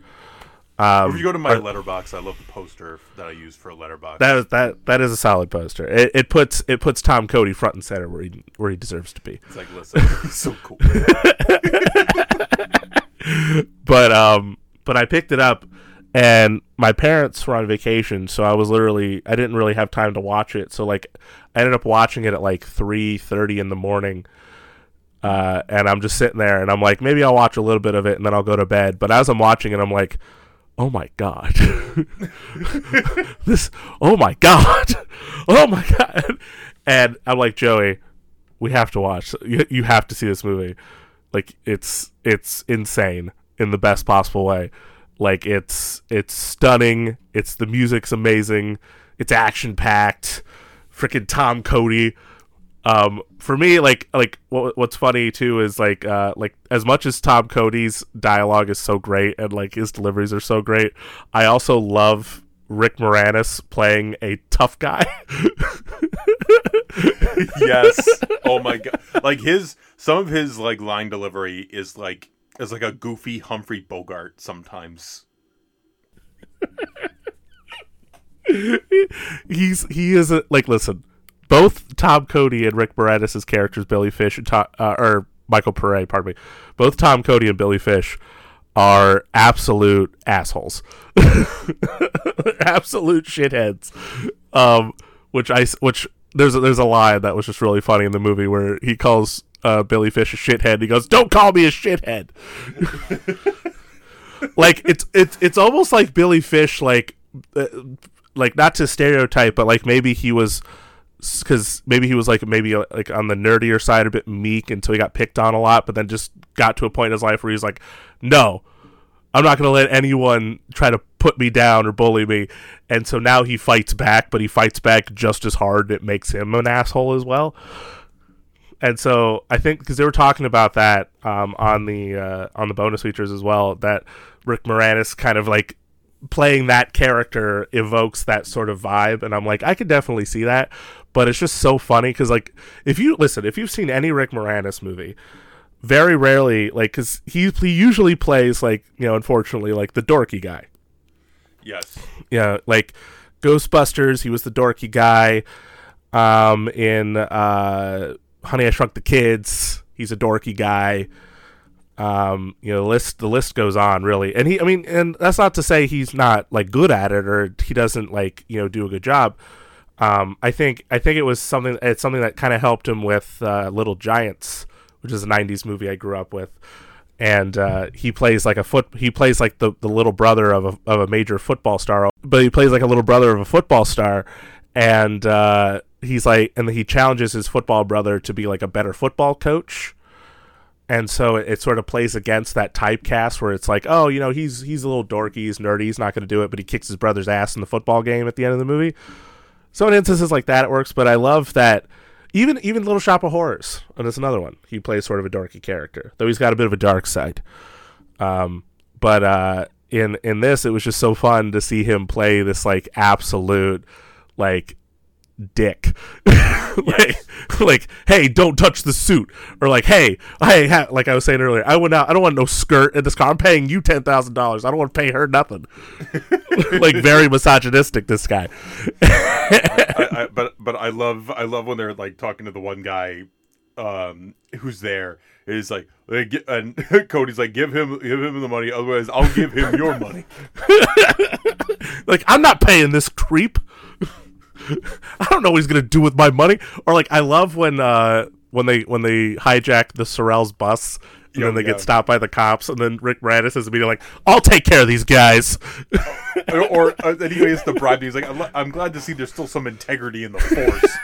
Or if you go to my or- Letterboxd, I love the poster that I use for a Letterboxd. That is that that is a solid poster. It, it puts it puts Tom Cody front and center where he where he deserves to be. it's like, listen, (laughs) he's so cool. (laughs) but um but I picked it up and my parents were on vacation so I was literally I didn't really have time to watch it so like I ended up watching it at like 3:30 in the morning uh and I'm just sitting there and I'm like maybe I'll watch a little bit of it and then I'll go to bed but as I'm watching it I'm like oh my god. (laughs) This oh my god. (laughs) Oh my god. And I'm like Joey we have to watch. You, you have to see this movie. Like it's it's insane in the best possible way. Like it's it's stunning. It's the music's amazing. It's action packed freaking tom cody um for me like like what, what's funny too is like uh like as much as tom cody's dialogue is so great and like his deliveries are so great i also love rick moranis playing a tough guy (laughs) yes. Oh my god. Like his some of his like line delivery is like is like a goofy Humphrey Bogart sometimes. (laughs) he's he is a, like listen both tom cody and rick moranis' characters billy fish Tom, uh, or michael Paré, pardon me. Both tom cody and billy fish are absolute assholes. (laughs) Absolute shitheads. Um which I which there's a, there's a line that was just really funny in the movie where he calls uh, billy fish a shithead. He goes don't call me a shithead. (laughs) Like it's it's it's almost like billy fish like uh, like not to stereotype, but like maybe he was because maybe he was like maybe uh, like on the nerdier side, a bit meek until he got picked on a lot, but then just got to a point in his life where he's like, no. I'm not going to let anyone try to put me down or bully me. And so now he fights back, but he fights back just as hard. It makes him an asshole as well. And so I think because they were talking about that um, on the uh, on the bonus features as well, that Rick Moranis kind of like playing that character evokes that sort of vibe and i'm like i could definitely see that but it's just so funny because like if you listen if you've seen any rick moranis movie very rarely like because he, he usually plays like you know unfortunately like the dorky guy. Yes. yeah like ghostbusters he was the dorky guy um in uh honey i shrunk the kids he's a dorky guy. Um you know the list the list goes on really. And he i mean and that's not to say he's not like good at it or he doesn't like you know do a good job um i think i think it was something it's something that kind of helped him with uh, little giants which is a 90s movie i grew up with. And uh, he plays like a foot he plays like the, the little brother of a, of a major football star but he plays like a little brother of a football star. And uh, he's like and he challenges his football brother to be like a better football coach. And so it, it sort of plays against that typecast where it's like, oh, you know, he's he's a little dorky, he's nerdy, he's not going to do it, but he kicks his brother's ass in the football game at the end of the movie. So in instances like that, it works. But I love that even even Little Shop of Horrors, and it's another one. He plays sort of a dorky character, though he's got a bit of a dark side. Um, but uh, in in this, it was just so fun to see him play this like absolute like dick. (laughs) like, like, hey, don't touch the suit, or like, hey, hey, ha-, like I was saying earlier, I went out. I don't want no skirt in this car. I'm paying you ten thousand dollars. I don't want to pay her nothing. (laughs) like very misogynistic. This guy. I, I, (laughs) but but I love I love when they're like talking to the one guy um who's there is like and Cody's like give him give him the money otherwise I'll give him your money. like I'm not paying this creep. (laughs) I don't know what he's gonna do with my money. Or like I love when uh when they when they hijack the Sorels bus and then they yeah. get stopped by the cops and then Rick Moranis is immediately like, I'll take care of these guys. (laughs) or, or (laughs) uh, then he has to bribe. He's like I'm, I'm glad to see there's still some integrity in the force.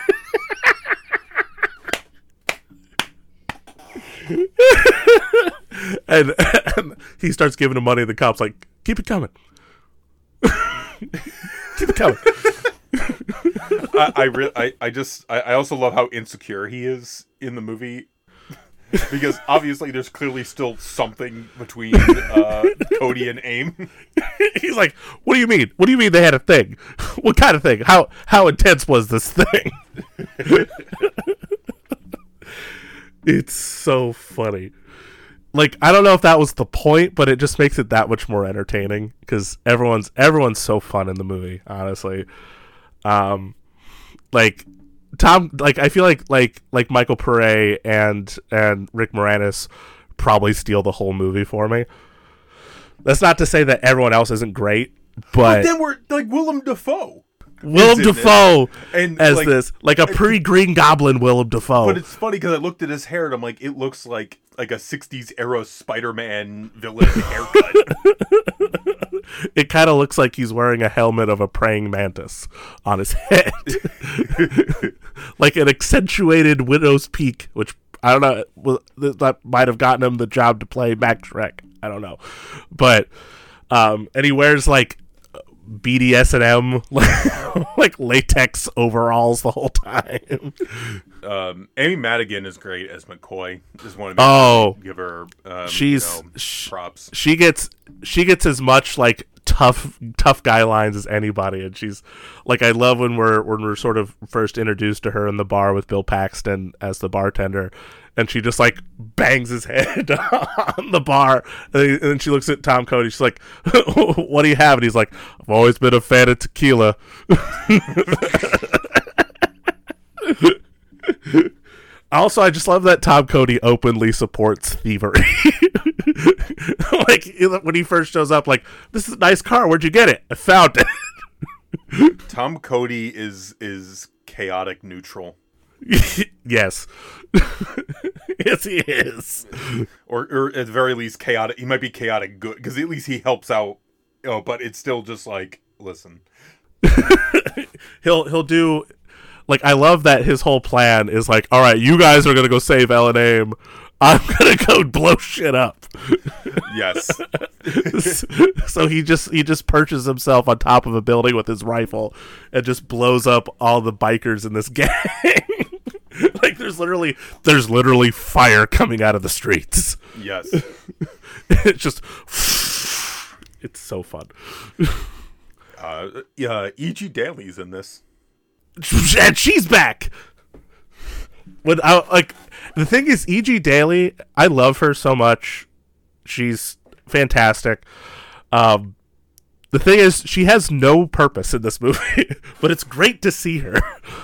and, and he starts giving him money and the cops like, keep it coming. keep it coming. I I, re- I I just I, I also love how insecure he is in the movie. because obviously there's clearly still something between uh, Cody and Aim. (laughs) He's like, "What do you mean? What do you mean they had a thing? (laughs) What kind of thing? How how intense was this thing?" (laughs) it's so funny. Like I don't know if that was the point, but it just makes it that much more entertaining because everyone's everyone's so fun in the movie. Honestly, um, like Tom, like I feel like like like Michael Paré and and Rick Moranis probably steal the whole movie for me. That's not to say that everyone else isn't great, but then we're like Willem Dafoe. Willem is in it. Dafoe And, as like- this, like a pre Green Goblin Willem Dafoe. But it's funny because I looked at his hair and I'm like, it looks like like a '60s era Spider-Man villain haircut. (laughs) it kind of looks like he's wearing a helmet of a praying mantis on his (laughs) head, (laughs) like an accentuated widow's peak, which I don't know that might have gotten him the job to play Max Schreck. I don't know, but um, and he wears like BDS&M (laughs) like latex overalls the whole time. um, Amy Madigan is great as McCoy. Just want to Oh, give her um, she's- you know, props. she gets she gets as much like tough tough guy lines as anybody and she's like I love when we're when we're sort of first introduced to her in the bar with Bill Paxton as the bartender and she just like bangs his head (laughs) on the bar and then- she looks at Tom Cody she's like (laughs) what do you have and he's like I've always been a fan of tequila (laughs) Also, I just love that Tom Cody openly supports thievery. like when he first shows up, like this is a nice car. Where'd you get it? I found it. Tom Cody is is chaotic neutral, (laughs) yes, (laughs) yes, he is. or or at the very least chaotic. He might be chaotic good because at least he helps out. You know, but it's still just like listen. (laughs) He'll he'll do. Like I love that his whole plan is like, all right, you guys are gonna go save Ellen Aim. I'm gonna go blow shit up. Yes, (laughs) so he just he just perches himself on top of a building with his rifle and just blows up all the bikers in this (laughs) gang. like there's literally there's literally fire coming out of the streets. yes. (laughs) it's just it's so fun. Uh, yeah, E.G. Daily's in this. and she's back. I like the thing is, E.G. Daily, I love her so much. She's fantastic. Um, the thing is, she has no purpose in this (laughs) movie, but it's great to see her.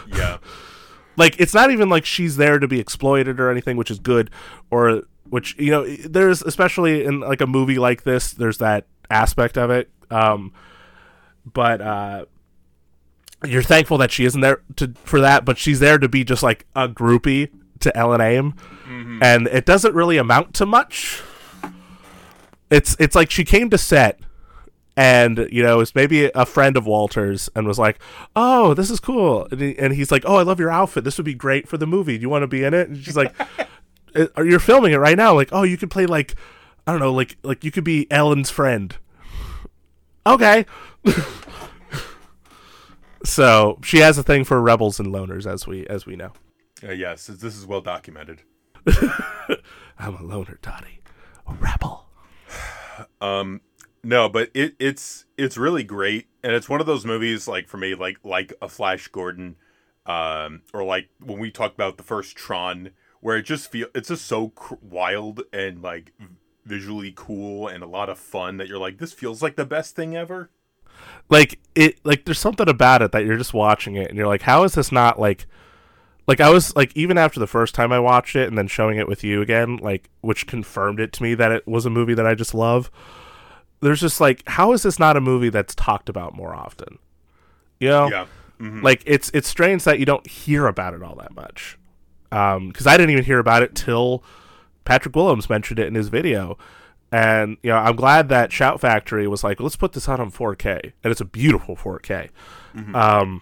Yeah, (laughs) like, it's not even like she's there to be exploited or anything, which is good, or which you know, there's especially in like a movie like this, there's that aspect of it. Um, but uh, you're thankful that she isn't there to for that, but she's there to be just like a groupie to Ellen Aim, and it doesn't really amount to much. It's it's like she came to set, and you know, it's maybe a friend of Walter's, and was like, "Oh, this is cool," and, he, and he's like, "Oh, I love your outfit. This would be great for the movie. Do you want to be in it?" And she's like, (laughs) "Uh, "You're filming it right now. Like, oh, you could play like, I don't know, like like you could be Ellen's friend." Okay. (laughs) so she has a thing for rebels and loners, as we as we know. uh, yes. This is well documented. (laughs) I'm a loner, Dottie, a rebel. (sighs) Um, no, but it it's it's really great, and it's one of those movies like for me, like like a Flash Gordon, um, or like when we talked about the first Tron, where it just feel it's just so cr- wild and like visually cool and a lot of fun that you're like, this feels like the best thing ever. Like it like there's something about it that you're just watching it and you're like how is this not like like I was like even after the first time I watched it and then showing it with you again like which confirmed it to me that it was a movie that I just love there's just like how is this not a movie that's talked about more often you know Yeah. Mhm. like it's it's strange that you don't hear about it all that much um because i didn't even hear about it till patrick willems mentioned it in his video and you know i'm glad that shout factory was like let's put this out on 4k and it's a beautiful 4k um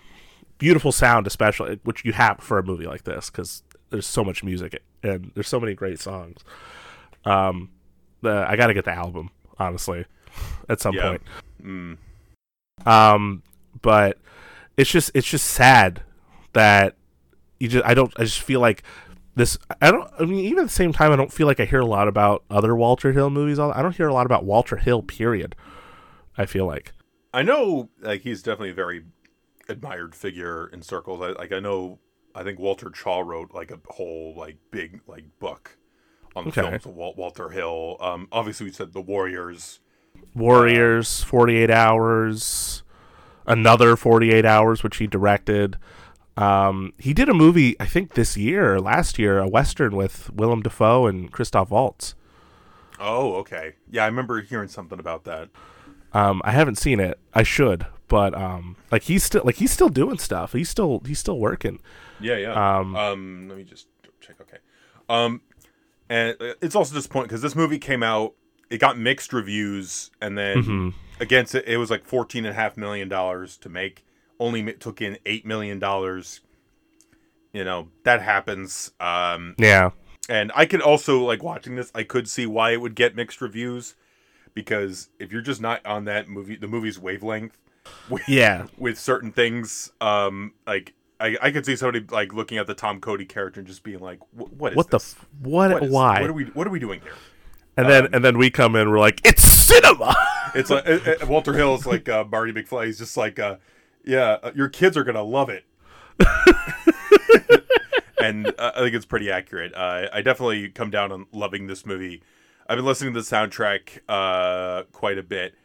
beautiful sound especially which you have for a movie like this because there's so much music and there's so many great songs. Um the, i gotta get the album honestly at some Yeah. point. Mm. um, but it's just it's just sad that you just I don't I just feel like this I don't I mean even at the same time I don't feel like I hear a lot about other Walter Hill movies. all- I don't hear a lot about Walter Hill. Period. I feel like I know, like he's definitely a very admired figure in circles. I, like I know, I think Walter Chaw wrote like a whole like big like book on the Okay. films of Wal- Walter Hill. Um, obviously we said the Warriors. Warriors, Forty Eight Hours, another Forty Eight Hours, which he directed. Um, he did a movie I think this year or last year, a western with Willem Dafoe and Christoph Waltz. Oh, okay. Yeah, I remember hearing something about that. Um, I haven't seen it. I should, but um, like he's still like he's still doing stuff. He's still he's still working. Yeah, yeah. Um, Um, let me just check. Okay. Um, and uh, it's also disappointing because this movie came out, it got mixed reviews, and then Mhm. against it, it was like fourteen and a half million dollars to make. Only took in eight million dollars. You know that happens. Um, Yeah, and I could also like watching this. I could see why it would get mixed reviews, because if you're just not on that movie, the movie's wavelength, (laughs) with, yeah, with certain things, um, like I, I could see somebody like looking at the Tom Cody character and just being like, "Wh- "What is what the f- what, What is- why? What are we What are we doing here?" and then um, and then we come in, we're like, it's cinema. It's like uh, uh, Walter Hill is like uh, Marty McFly. He's just like, uh, "Yeah, uh, your kids are gonna love it." (laughs) and uh, I think it's pretty accurate. Uh, I definitely come down on loving this movie. I've been listening to the soundtrack uh, quite a bit.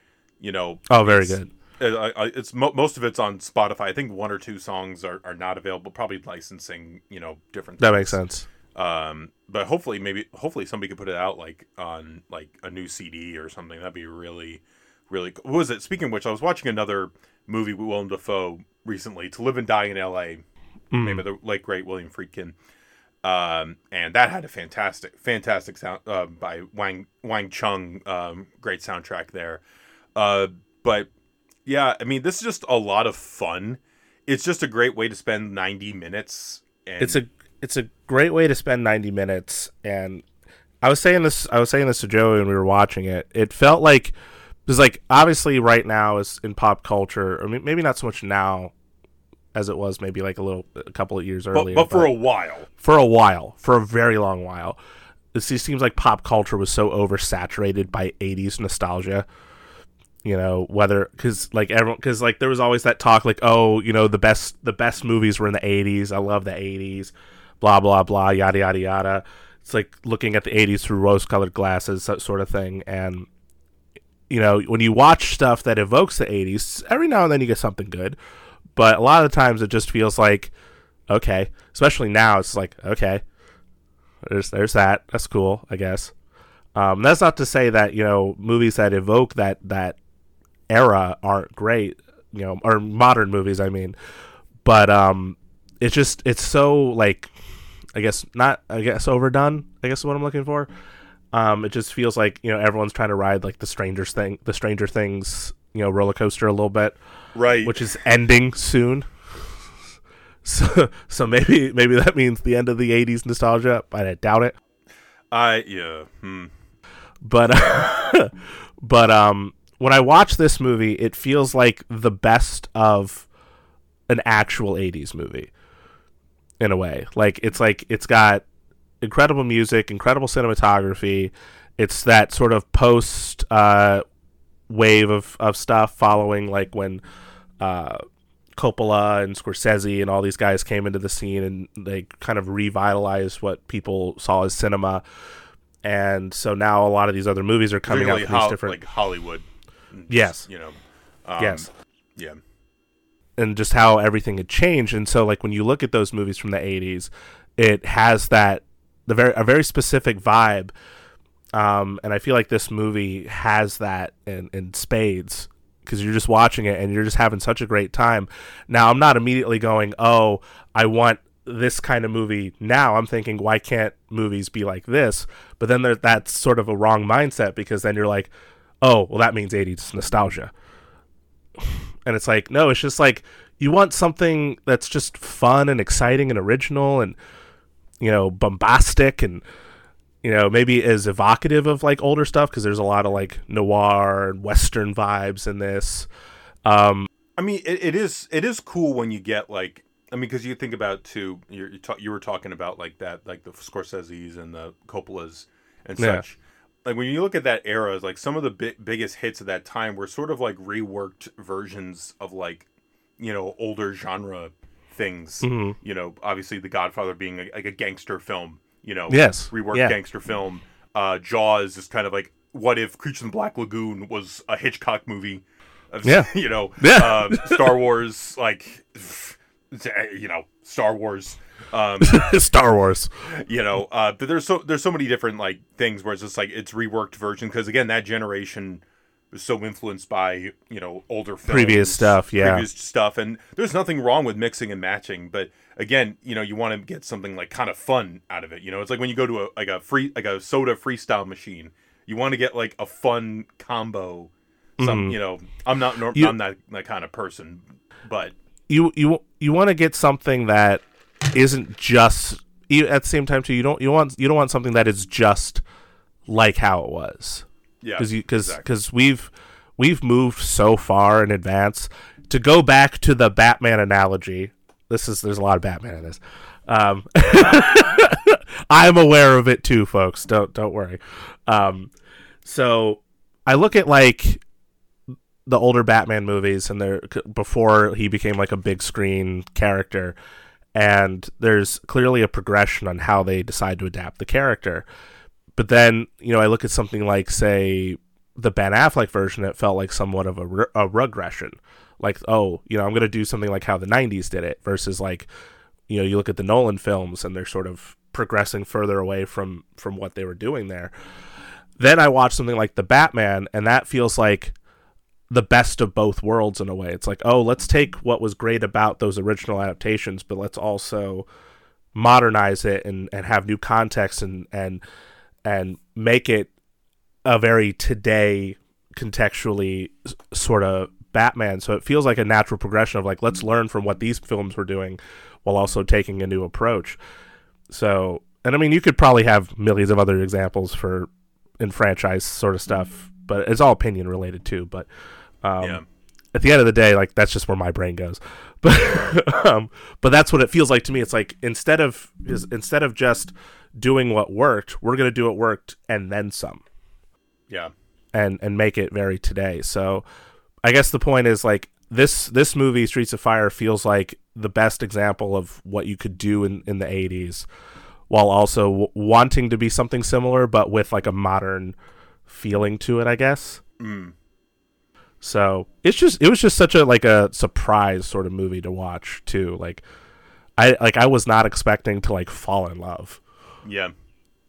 You know, oh, very good. uh, I, I, it's mo- most of it's on Spotify. I think one or two songs are, are not available. Probably licensing, you know, different. That things. makes sense. Um, but hopefully, maybe hopefully somebody could put it out like on like a new CD or something. That'd be really, really. Cool. What was it? Speaking of which, I was watching another movie with Willem Dafoe recently, "To Live and Die in L.A." Mm. Maybe the late great William Friedkin. Um, and that had a fantastic, fantastic sound uh, by Wang Wang Chung. Um, great soundtrack there. Uh, but yeah, I mean, this is just a lot of fun. It's just a great way to spend ninety minutes. And It's a it's a great way to spend 90 minutes and I was saying this I was saying this to Joey when we were watching it. It felt like because like obviously right now is in pop culture, mean maybe not so much now as it was maybe like a little a couple of years earlier. but for a while. for a while, for a very long while. It seems like pop culture was so oversaturated by 80s nostalgia. You know, whether cuz like everyone cuz like there was always that talk like oh, you know, the best the best movies were in the 80s. I love the 80s. Blah blah blah yada yada yada. It's like looking at the 80s through rose-colored glasses that sort of thing and you know, when you watch stuff that evokes the 80s, every now and then you get something good. But a lot of times it just feels like okay. Especially now, it's like okay, there's there's that. That's cool, I guess. Um, that's not to say that you know movies that evoke that that era aren't great, you know, or modern movies. I mean, but um, it's just it's so like, I guess not. I guess overdone. I guess what I'm looking for. Um, it just feels like you know everyone's trying to ride like the Strangers thing, the Stranger Things, you know, roller coaster a little bit Right. which is ending soon. (laughs) So, so maybe maybe that means the end of the '80s nostalgia, but I doubt it. I yeah. Hmm. But (laughs) but um, when I watch this movie, it feels like the best of an actual '80s movie. In a way, like it's like it's got incredible music, incredible cinematography. It's that sort of post uh, wave of, of stuff following like when uh, Coppola and Scorsese and all these guys came into the scene and they kind of revitalized what people saw as cinema. And so now a lot of these other movies are coming out from these different like Hollywood. Yes. You know. Um, yes. Yeah. and just how everything had changed. And so, like when you look at those movies from the '80s, it has that the very a very specific vibe. Um, and I feel like this movie has that in, in spades because you're just watching it and you're just having such a great time. Now, I'm not immediately going, "Oh, I want this kind of movie now." I'm thinking, "Why can't movies be like this?" But then there, that's sort of a wrong mindset because then you're like, "Oh, well, that means '80s nostalgia." (laughs) and it's like no it's just like you want something that's just fun and exciting and original and you know bombastic and you know maybe as evocative of like older stuff because there's a lot of like noir and western vibes in this um I mean, it, it is it is cool when you get like I mean, because you think about too, you're, you ta- you were talking about like that, like the Scorsese's and the Coppolas and Yeah. such. Like when you look at that era, is like some of the bi- biggest hits of that time were sort of like reworked versions of like you know older genre things. Mhm. You know, obviously The Godfather being a, like a gangster film. You know, Yes. reworked Yeah. gangster film. Uh, Jaws is kind of like what if Creature in the Black Lagoon was a Hitchcock movie. (laughs) Yeah. you know, (laughs) Yeah. uh, Star Wars, like, (laughs) you know, Star Wars. Um, star wars you know, uh, but there's so there's so many different like things where it's just like it's reworked version because again that generation was so influenced by you know older films, Previous stuff, yeah. previous stuff, and there's nothing wrong with mixing and matching, but again, you know, you want to get something like kind of fun out of it. You know, it's like when you go to a like a free like a soda freestyle machine, you want to get like a fun combo. Some you know, I'm not nor- Mm-hmm. You- I'm not that kind of person, but you you you want to get something that isn't just you, at the same time too you don't you want you don't want something that is just like how it was yeah, because because exactly. we've we've moved so far in advance to go back to the Batman analogy. This is there's a lot of Batman in this. Um, (laughs) I'm aware of it too, folks. Don't don't worry. Um, so I look at like the older Batman movies and they're before he became like a big screen character and there's clearly a progression on how they decide to adapt the character. But then, you know, I look at something like say the Ben Affleck version it felt like somewhat of a, re- a regression. Like, oh, you know, I'm going to do something like how the 90s did it versus like you know, you look at the Nolan films and they're sort of progressing further away from from what they were doing there. Then I watch something like The Batman and that feels like the best of both worlds in a way. It's like, oh, let's take what was great about those original adaptations, but let's also modernize it and, and have new context and and and make it a very today contextually sort of Batman. So it feels like a natural progression of like let's learn from what these films were doing while also taking a new approach. So, and I mean, you could probably have millions of other examples for in franchise sort of stuff, but it's all opinion related too. But um, yeah. At the end of the day, like that's just where my brain goes. (laughs) But um, but that's what it feels like to me. It's like instead of is instead of just doing what worked, we're gonna do what worked and then some, Yeah. and and make it very today. So I guess the point is like this this movie Streets of Fire feels like the best example of what you could do in in the '80s, while also w- wanting to be something similar, but with like a modern feeling to it. I guess. Mm. So it's just it was just such a like a surprise sort of movie to watch too. Like I like I was not expecting to like fall in love Yeah.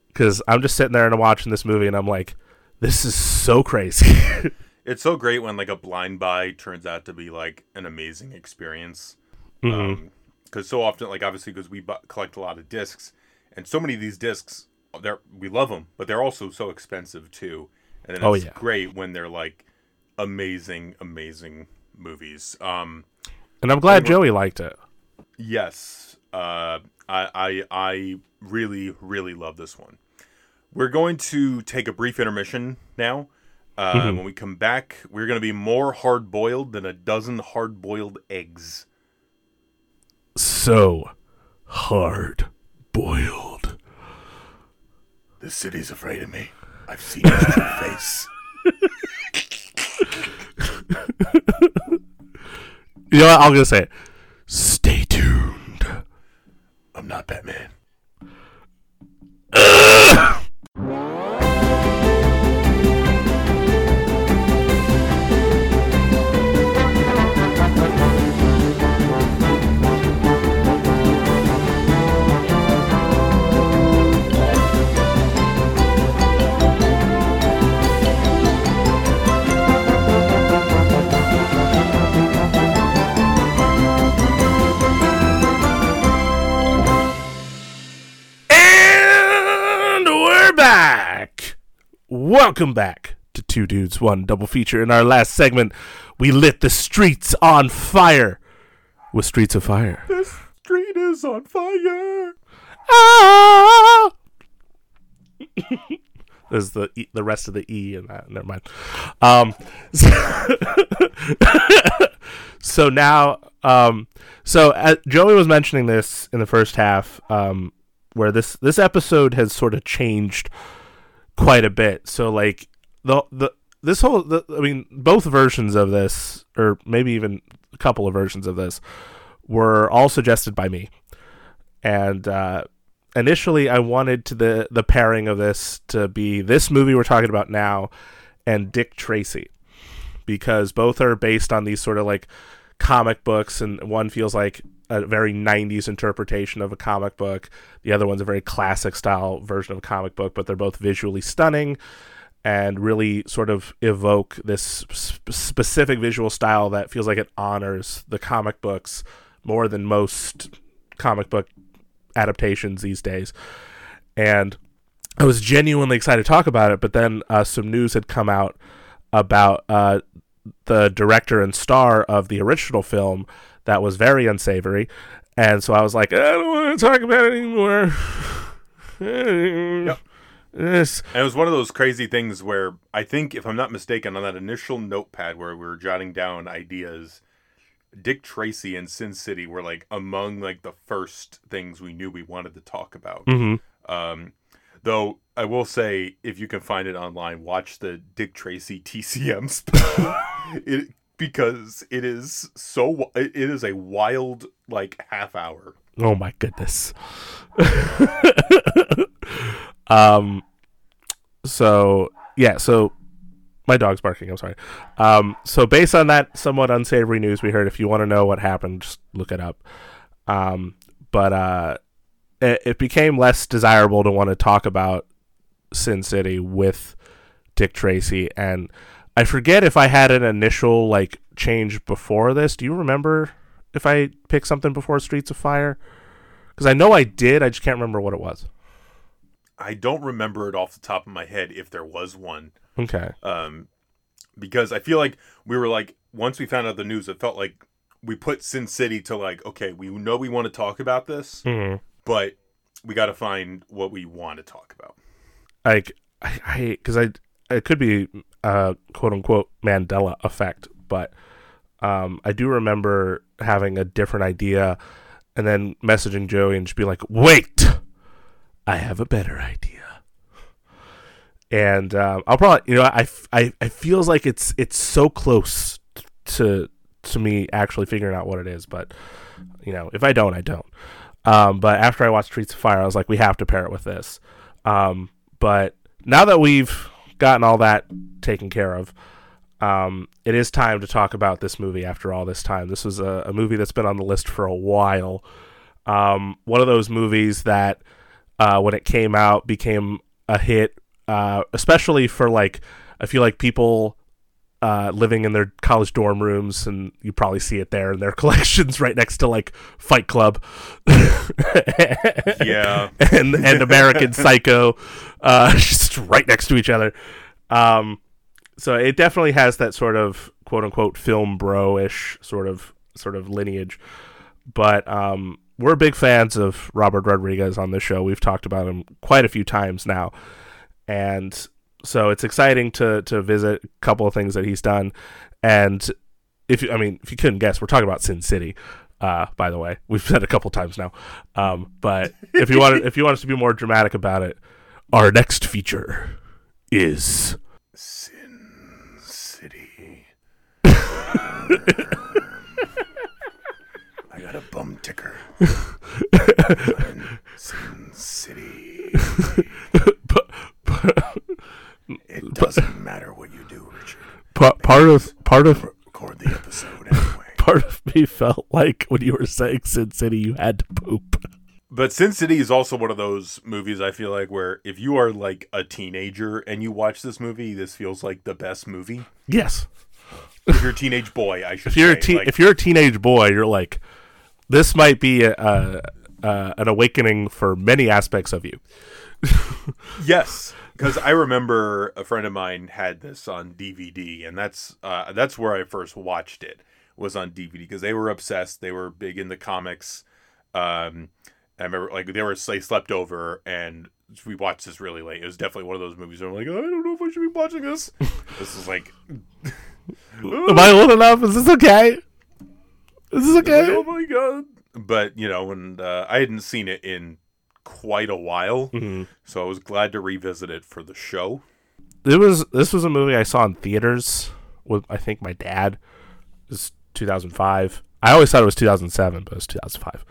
because I'm just sitting there and I'm watching this movie and I'm like, this is so crazy. (laughs) It's so great when like a blind buy turns out to be like an amazing experience. Mhm. Because so often, like obviously, because we bu- collect a lot of discs, and so many of these discs, they're we love them, but they're also so expensive too. And then Oh, it's yeah. great when they're like amazing, amazing movies. Um, and I'm glad Joey liked it. Yes, uh, I, I I really really love this one. We're going to take a brief intermission now. Uh, Mhm. When we come back, we're going to be more hard boiled than a dozen hard boiled eggs. So hard boiled. The city's afraid of me. I've seen his true face. (laughs) (laughs) You know what? I'm gonna say it. Stay tuned. I'm not Batman. (laughs) Welcome back to Two Dudes One Double Feature. In our last segment, we lit the streets on fire with Streets of Fire. The street is on fire. Ah! There's the e, the rest of the E in that. Never mind. Um, so, (laughs) so now, um, so uh, Joey was mentioning this in the first half, um, where this this episode has sort of changed quite a bit. So like the the this whole the, I mean both versions of this, or maybe even a couple of versions of this, were all suggested by me, and. Uh, initially I wanted to the the pairing of this to be this movie we're talking about now and Dick Tracy because both are based on these sort of like comic books and one feels like a very 90s interpretation of a comic book the other one's a very classic style version of a comic book but they're both visually stunning and really sort of evoke this sp- specific visual style that feels like it honors the comic books more than most comic book adaptations these days. And I was genuinely excited to talk about it, but then uh, some news had come out about uh, the director and star of the original film that was very unsavory. And so I was like, I don't want to talk about it anymore. Yep. Yes. And it was one of those crazy things where I think, if I'm not mistaken, on that initial notepad where we were jotting down ideas, Dick Tracy and Sin City were like among like the first things we knew we wanted to talk about. Mhm. Um, though I will say, if you can find it online, watch the Dick Tracy (laughs) TCM special. it because it is so it is a wild like half hour. Oh my goodness. (laughs) um so yeah, so my dog's barking, I'm sorry. Um so based on that somewhat unsavory news we heard if you want to know what happened, just look it up. Um but uh it, it became less desirable to want to talk about Sin City with Dick Tracy and I forget if I had an initial like change before this. Do you remember if I picked something before Streets of Fire? Because I know I did, I just can't remember what it was. I don't remember it off the top of my head if there was one. Okay. um, because I feel like we were like once we found out the news, it felt like we put Sin City to like okay, we know we want to talk about this, hmm but we got to find what we want to talk about. Like I, because I, it could be uh quote unquote Mandela effect, but um, I do remember having a different idea, and then messaging Joey and just be like, "Wait, I have a better idea." And um, I'll probably, you know, I, I, I feels like it's it's so close to to me actually figuring out what it is, but you know, if I don't, I don't. Um, but after I watched Streets of Fire, I was like, we have to pair it with this. Um, but now that we've gotten all that taken care of, um, it is time to talk about this movie after all this time. This was a, a movie that's been on the list for a while. Um, one of those movies that, uh, when it came out, became a hit, uh, especially for like, I feel like people uh, living in their college dorm rooms, and you probably see it there in their (laughs) collections right next to like Fight Club. (laughs) Yeah. and and American (laughs) Psycho, uh, just right next to each other. Um, so it definitely has that sort of quote unquote film bro ish sort of sort of lineage. But um, we're big fans of Robert Rodriguez on this show. We've talked about him quite a few times now, and so it's exciting to to visit a couple of things that he's done. And if you i mean if you couldn't guess we're talking about sin city uh, by the way. We've said a couple times now. Um, but if you want (laughs) if you want us to be more dramatic about it our next feature is sin city. I got a bum ticker. (laughs) Sin city part, part of part of Record the episode anyway. (laughs) part of me felt like when you were saying Sin City, you had to poop. But Sin City is also one of those movies I feel like where if you are like a teenager and you watch this movie, this feels like the best movie. Yes, If you're a teenage boy, I should if you're a say. teen, like, if you're a teenage boy, you're like, this might be a, a, a an awakening for many aspects of you. Yes, because I remember a friend of mine had this on DVD, and that's uh, that's where I first watched it was on DVD because they were obsessed. They were big in the comics. Um, I remember like they were they slept over, and we watched this really late. It was definitely one of those movies where I'm like, I don't know if I should be watching this. (laughs) this is like, (laughs) Am I old enough? Is this okay? Is this like, (laughs) okay? oh my god! But you know, and uh, I hadn't seen it in quite a while, Mhm. so I was glad to revisit it for the show. It was this was a movie I saw in theaters with I think my dad. It was 2005. I always thought it was 2007, but it was 2005.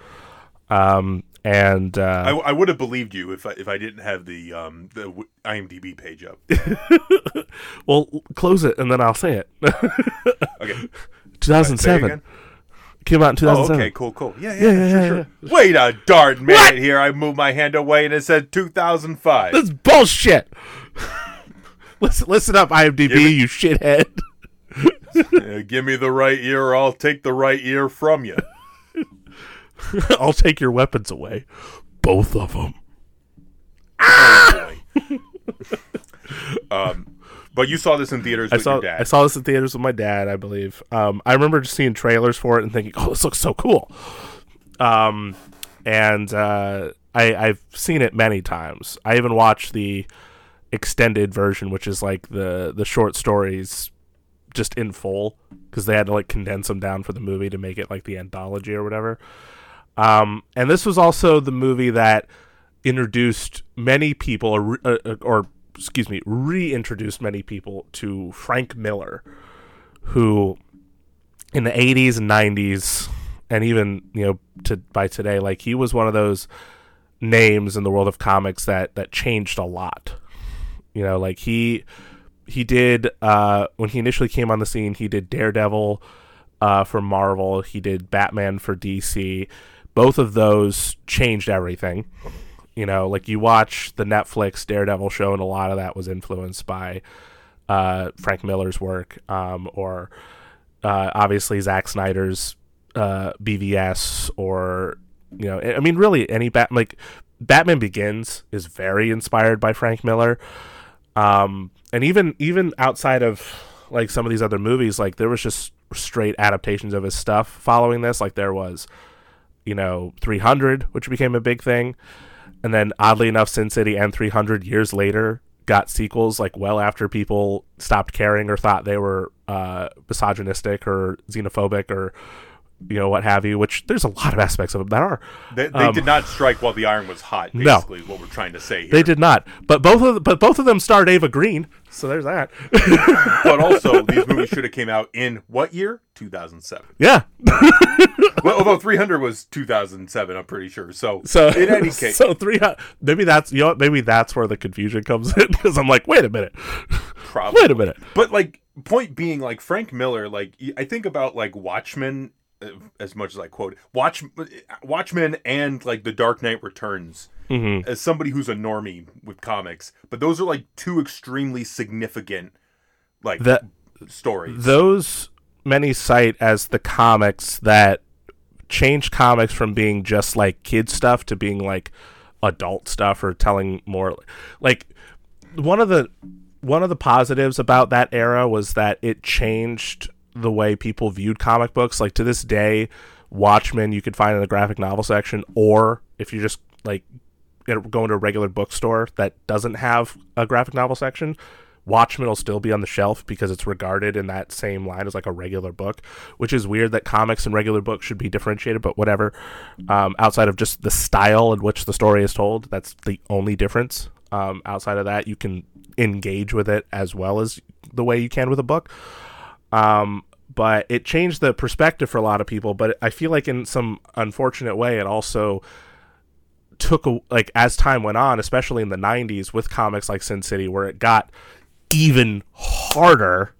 Um, and I, uh, I would have believed you if I, if I didn't have the um the w- IMDb page up. (laughs) well, close it and then I'll say it. Okay, (laughs) say 2007 again? Came out in Oh, okay, cool, cool. Yeah, yeah, Yeah, sure, yeah, sure. Wait a darn minute here. I moved my hand away and it said 2005. That's bullshit. (laughs) listen, listen up, IMDb, me- you shithead. (laughs) Uh, give me the right ear, or I'll take the right ear from you. (laughs) I'll take your weapons away, both of them. Oh, boy. um, but you saw this in theaters I with saw your dad. I saw this in theaters with my dad, I believe. Um, I remember just seeing trailers for it and thinking, "Oh, this looks so cool." Um, and uh, I, I've seen it many times. I even watched the extended version, which is like the the short stories just in full because they had to like condense them down for the movie to make it like the anthology or whatever. Um, and this was also the movie that introduced many people, or, or excuse me, reintroduced many people to Frank Miller, who in the 80s and 90s, and even you know to by today, like he was one of those names in the world of comics that that changed a lot. You know, like he he did uh, when he initially came on the scene. He did Daredevil uh, for Marvel. He did Batman for DC. Both of those changed everything. You know, like you watch the Netflix Daredevil show, and a lot of that was influenced by uh, Frank Miller's work, um, or uh, obviously Zack Snyder's uh, BVS, or you know, I mean, really any Bat like Batman Begins is very inspired by Frank Miller. Um and even even outside of like some of these other movies like there was just straight adaptations of his stuff following this. Like there was you know 300 which became a big thing and then oddly enough sin city and 300 years later got sequels like well after people stopped caring or thought they were uh misogynistic or xenophobic or you know what have you which there's a lot of aspects of them that are They, they Um, did not strike while the iron was hot. No. Basically, is what we're trying to say here. they did not but both of but both of them starred Eva Green so there's that (laughs) but also, these movies should have came out in what year? 2007. yeah (laughs) well, although 300 was 2007, I'm pretty sure. So, So in any case, so three hundred. Maybe that's you know what, maybe that's where the confusion comes in (laughs) because I'm like, wait a minute, probably. wait a minute. But like, point being, like Frank Miller, like i think about like Watchmen as much as I quote Watch Watchmen and like The Dark Knight Returns. Mm-hmm. As somebody who's a normie with comics, but those are like two extremely significant like That stories. those many cite as the comics that changed comics from being just like kid stuff to being like adult stuff or telling more like one of the one of the positives about that era was that it changed the way people viewed comic books like to this day watchmen you could find in the graphic novel section or if you just like go into a regular bookstore that doesn't have a graphic novel section Watchmen will still be on the shelf because it's regarded in that same line as like a regular book, which is weird that comics and regular books should be differentiated, but whatever. Um, outside of just the style in which the story is told, that's the only difference. Um, outside of that, you can engage with it as well as the way you can with a book. Um, but it changed the perspective for a lot of people. But I feel like in some unfortunate way, it also took a, like as time went on, especially in the '90s with comics like Sin City, where it got even harder.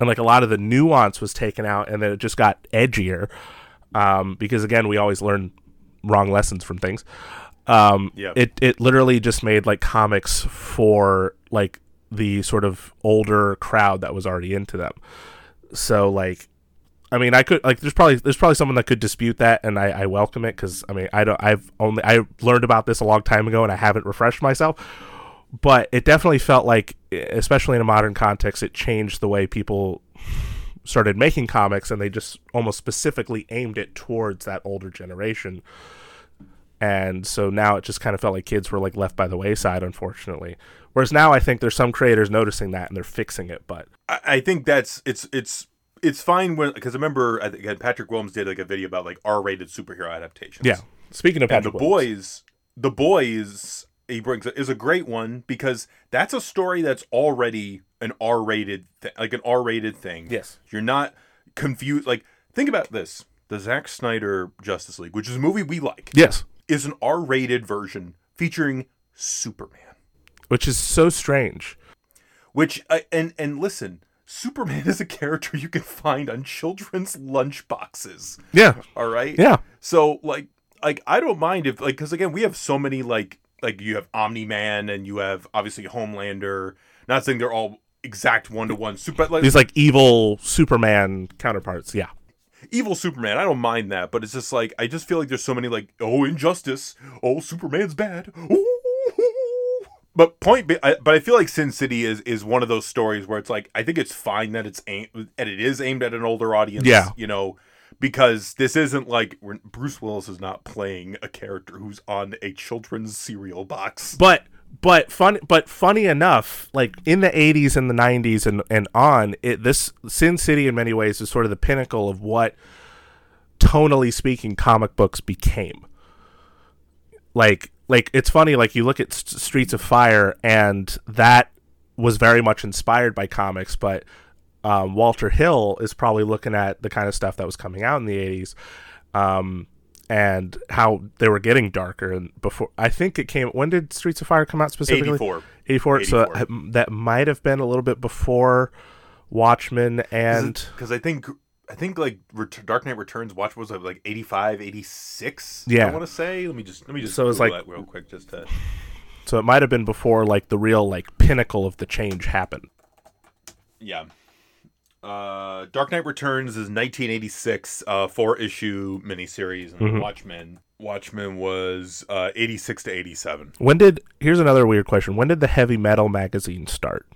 and like a lot of the nuance was taken out, and then it just got edgier. Um, because again, we always learn wrong lessons from things. Um, Yeah. it it literally just made like comics for like the sort of older crowd that was already into them. So like, I mean, I could like there's probably there's probably someone that could dispute that, and I, I welcome it because I mean I don't I've only I learned about this a long time ago, and I haven't refreshed myself. But it definitely felt like, especially in a modern context, it changed the way people started making comics, and they just almost specifically aimed it towards that older generation. And so now it just kind of felt like kids were like left by the wayside, unfortunately. Whereas now I think there's some creators noticing that and they're fixing it. But I, I think that's it's it's it's fine when because I remember I think again, Patrick Willems did like a video about like R-rated superhero adaptations. yeah, speaking of and the Patrick Willems- boys, the boys he brings is a great one because that's a story that's already an R-rated th- like an R-rated thing. Yes. you're not confused. Like think about this: the Zack Snyder Justice League, which is a movie we like, yes, is an R-rated version featuring Superman. which is so strange. Which uh, and and listen, Superman (laughs) is a character you can find on children's lunch boxes. Yeah, All right. yeah, So like like I don't mind if like because again we have so many like like you have Omni Man and you have obviously Homelander. Not saying they're all exact one to one super like these like evil Superman counterparts. Yeah, evil Superman. I don't mind that, but it's just like I just feel like there's so many like oh injustice, oh Superman's bad. Ooh. But point, I, but I feel like Sin City is is one of those stories where it's like I think it's fine that it's aimed and it is aimed at an older audience. Yeah. you know, because this isn't like Bruce Willis is not playing a character who's on a children's cereal box. but but fun but funny enough, like in the '80s and the '90s and and on, it this Sin City in many ways is sort of the pinnacle of what tonally speaking comic books became. Like like it's funny like you look at S- Streets of Fire and that was very much inspired by comics, but um, Walter Hill is probably looking at the kind of stuff that was coming out in the '80s, um, and how they were getting darker. And before, I think it came. When did Streets of Fire come out specifically? 84. 84. So 84. that, that might have been a little bit before Watchmen and because I think I think like Ret- Dark Knight Returns watch was like 85, 86. Yeah. I want to say. Let me just let me just So it's like- real quick just to so it might have been before like the real like pinnacle of the change happened. yeah. Uh, Dark Knight Returns is 1986, uh, four issue miniseries, and Mm-hmm. Watchmen. Watchmen was uh, 86 to 87. When did here's another weird question. When did the heavy metal magazine start?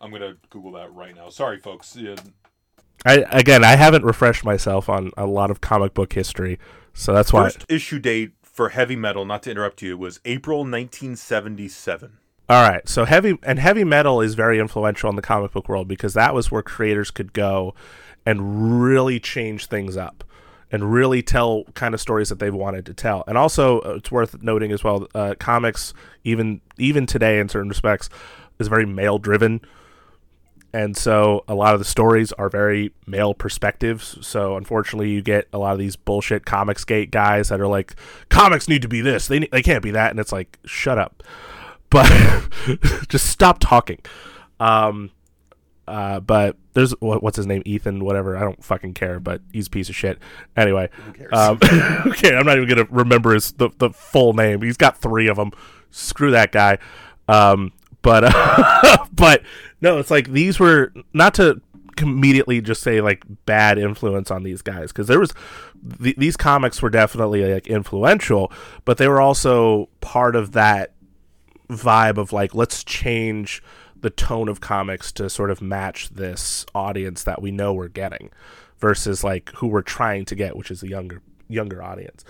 I'm gonna Google that right now. Sorry, folks. Yeah, I again I haven't refreshed myself on a lot of comic book history, so that's why First issue date for Heavy Metal, not to interrupt you, was April 1977. All right. So heavy and heavy metal is very influential in the comic book world because that was where creators could go and really change things up and really tell kind of stories that they've wanted to tell. And also, uh, it's worth noting as well, uh, comics even even today in certain respects is very male driven. And so a lot of the stories are very male perspectives. So unfortunately, you get a lot of these bullshit comics gate guys that are like, comics need to be this, they they can't be that, and it's like, shut up but (laughs) just stop talking. Um, uh, but there's what, what's his name, Ethan, whatever. I don't fucking care, but he's a piece of shit. Anyway, cares? um, (laughs) okay, I'm not even gonna remember his the, the full name. He's got three of them. Screw that guy. Um, but uh, (laughs) but no, it's like these were not to immediately just say like bad influence on these guys because there was th- these comics were definitely like influential, but they were also part of that vibe of like let's change the tone of comics to sort of match this audience that we know we're getting versus like who we're trying to get which is a younger younger audience.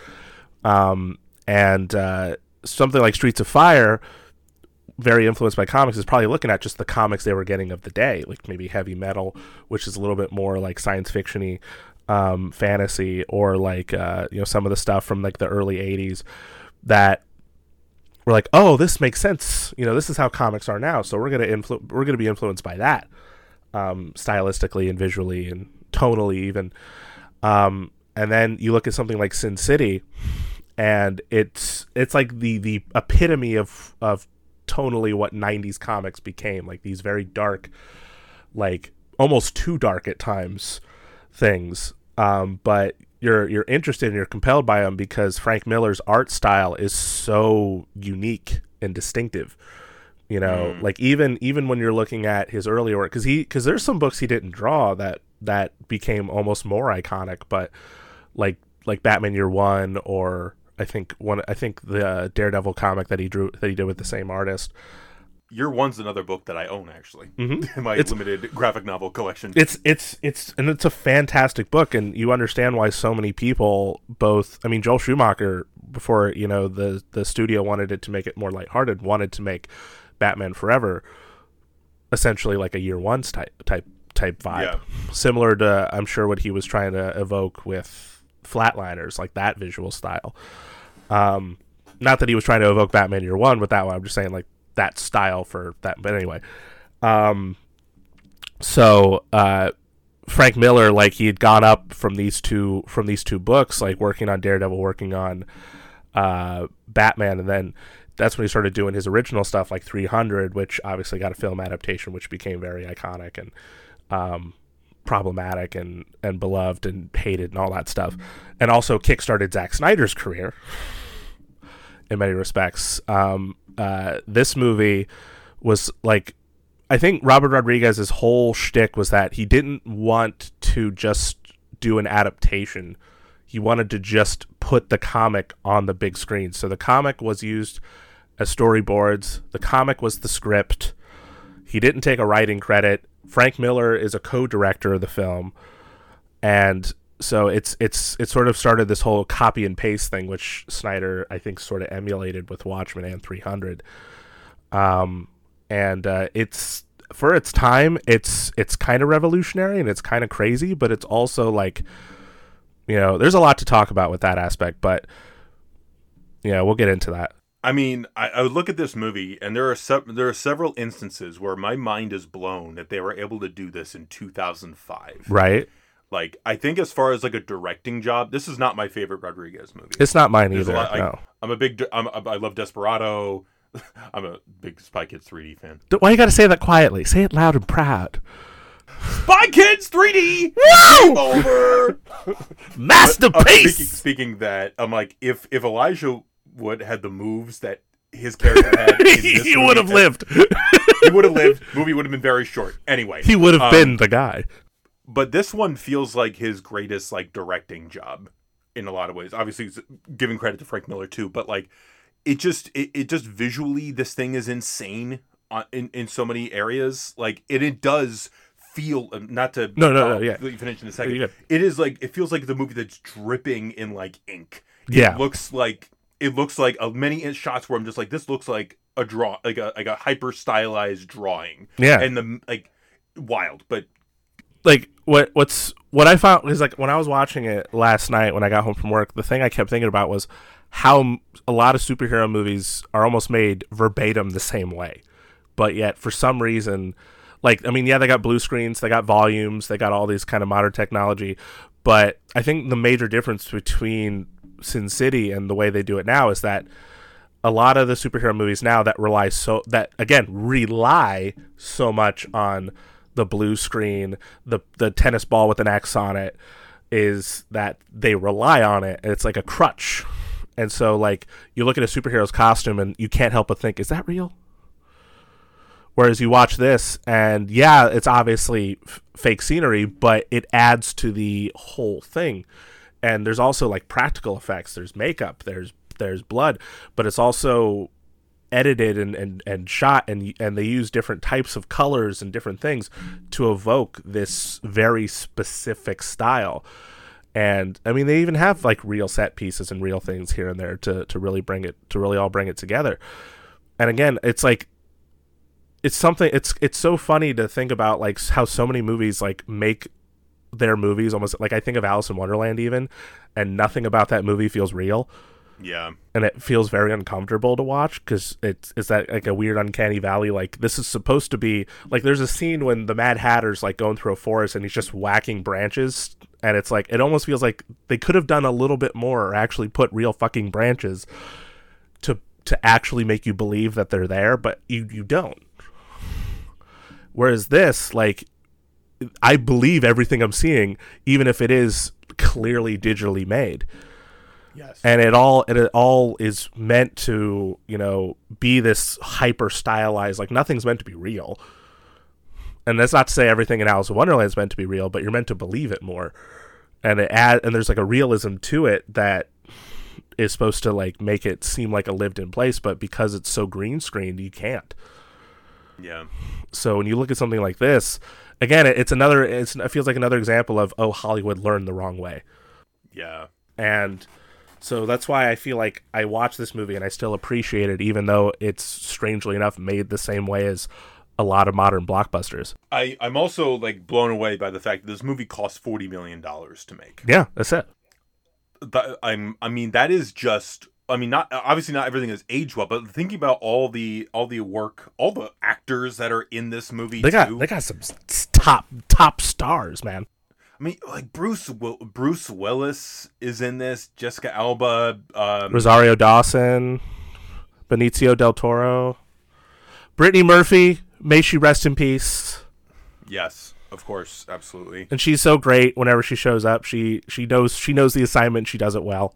Um and uh something like streets of fire very influenced by comics is probably looking at just the comics they were getting of the day like maybe heavy metal which is a little bit more like science fictiony um fantasy or like uh you know some of the stuff from like the early 80s that we're like, oh, this makes sense. You know, this is how comics are now. So we're gonna influ- we're gonna be influenced by that, um, stylistically and visually and tonally even. Um, and then you look at something like Sin City, and it's it's like the the epitome of of tonally what '90s comics became. Like these very dark, like almost too dark at times things. Um, but you're you're interested and you're compelled by them because Frank Miller's art style is so unique and distinctive. You know, mm. like even even when you're looking at his earlier work, because he because there's some books he didn't draw that that became almost more iconic, but like like Batman Year One or I think one I think the uh, Daredevil comic that he drew that he did with the same artist. Year One's another book that I own actually (laughs) in my It's- limited graphic novel collection. It's it's it's and it's a fantastic book, and you understand why so many people both. I mean, Joel Schumacher before you know the the studio wanted it to make it more lighthearted, wanted to make Batman Forever essentially like a Year One type type type vibe, Yeah. similar to I'm sure what he was trying to evoke with Flatliners, like that visual style. Um, not that he was trying to evoke Batman Year One with that one. I'm just saying like that style for that. But anyway, um, so uh, Frank Miller, like he had gone up from these two from these two books, like working on Daredevil, working on uh, Batman, and then that's when he started doing his original stuff, like 300, which obviously got a film adaptation, which became very iconic and um, problematic and and beloved and hated and all that stuff, and also kickstarted Zack Snyder's career in many respects. Um, uh, this movie was like, I think Robert Rodriguez's whole shtick was that he didn't want to just do an adaptation. He wanted to just put the comic on the big screen. So the comic was used as storyboards. The comic was the script. He didn't take a writing credit. Frank Miller is a co-director of the film, and so it's it's it sort of started this whole copy and paste thing, which Snyder I think sort of emulated with Watchmen and 300. Um, and uh, it's for its time, it's it's kind of revolutionary and it's kind of crazy, but it's also like, you know, there's a lot to talk about with that aspect, but yeah, we'll get into that. I mean, I, I would look at this movie, and there are se- there are several instances where my mind is blown that they were able to do this in 2005. Right? Like, I think as far as like a directing job, this is not my favorite Rodriguez movie. It's not mine There's either. lot- I, no. I'm a big. I'm, I love Desperado. (laughs) I'm a big Spy Kids 3D fan. Why you got to say that quietly? Say it loud and proud. Spy Kids 3D. Woo! Over. (laughs) Uh, Masterpiece. speaking, speaking that, I'm like, if if Elijah Wood had the moves that his character had, in (laughs) this he would have lived. He would have lived. Movie would have been very short. Anyway, he would have um, been the guy. But this one feels like his greatest like directing job in a lot of ways. Obviously, he's giving credit to Frank Miller too, but like it just it, it just visually this thing is insane on, in in so many areas. Like it it does feel um, not to No, no, no, yeah. you finish in a second. You're. It is like it feels like the movie that's dripping in like ink. It Yeah. looks like it looks like a many shots where I'm just like this looks like a draw like a like a hyper stylized drawing. Yeah. and the like wild, but like what what's what I found is like when I was watching it last night when I got home from work, the thing I kept thinking about was how a lot of superhero movies are almost made verbatim the same way, but yet for some reason, like I mean, yeah, they got blue screens, they got volumes, they got all these kind of modern technology, but I think the major difference between Sin City and the way they do it now is that a lot of the superhero movies now that rely so that again rely so much on the blue screen, the the tennis ball with an X on it, is that they rely on it and it's like a crutch. And so like you look at a superhero's costume and you can't help but think, is that real? Whereas you watch this and yeah, it's obviously f- fake scenery, but it adds to the whole thing. And there's also like practical effects. There's makeup. There's there's blood, but it's also edited and, and, and shot and and they use different types of colors and different things to evoke this very specific style. And I mean they even have like real set pieces and real things here and there to, to really bring it to really all bring it together. And again, it's like it's something it's it's so funny to think about like how so many movies like make their movies almost like I think of Alice in Wonderland even and nothing about that movie feels real yeah. and it feels very uncomfortable to watch because it's it's that like a weird uncanny valley like this is supposed to be like there's a scene when the mad hatter's like going through a forest and he's just whacking branches and it's like it almost feels like they could have done a little bit more or actually put real fucking branches to to actually make you believe that they're there but you you don't whereas this like I believe everything I'm seeing, even if it is clearly digitally made. Yes. And it all it all is meant to, you know, be this hyper stylized. Like nothing's meant to be real. And that's not to say everything in Alice in Wonderland is meant to be real, but you're meant to believe it more. And it add and there's like a realism to it that is supposed to like make it seem like a lived in place, but because it's so green screened, you can't. yeah. So when you look at something like this, again, it, it's another. It's, it feels like another example of oh, Hollywood learned the wrong way, Yeah. and so that's why I feel like I watch this movie and I still appreciate it, even though it's strangely enough made the same way as a lot of modern blockbusters. I, I'm also like blown away by the fact that this movie cost forty million dollars to make. Yeah, that's it. That, I'm I mean that is just I mean not obviously not everything is aged well, but thinking about all the all the work, all the actors that are in this movie They got too. they got some top top stars, man. I mean like Bruce Will, Bruce Willis is in this, Jessica Alba, um, Rosario Dawson, Benicio del Toro, Brittany Murphy. May she rest in peace. yes, of course, absolutely. And she's so great whenever she shows up. She she knows she knows the assignment. She does it well.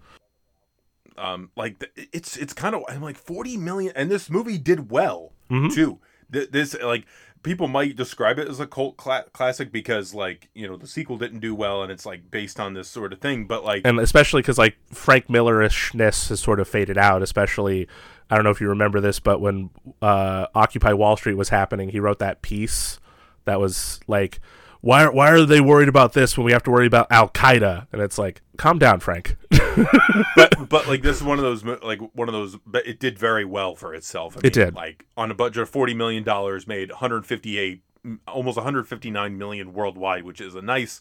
um like th- it's it's kind of i'm like 40 million and this movie did well Mhm. too Th- this like people might describe it as a cult cla- classic because like you know the sequel didn't do well and it's like based on this sort of thing but like and especially because like Frank Millerishness has sort of faded out. Especially, I don't know if you remember this, but when uh, Occupy Wall Street was happening, he wrote that piece that was like, "Why are why are they worried about this when we have to worry about Al Qaeda?" And it's like, calm down, Frank. (laughs) but but like this is one of those like one of those but it did very well for itself I It did. like on a budget of 40 million dollars made 158 m- almost 159 million worldwide which is a nice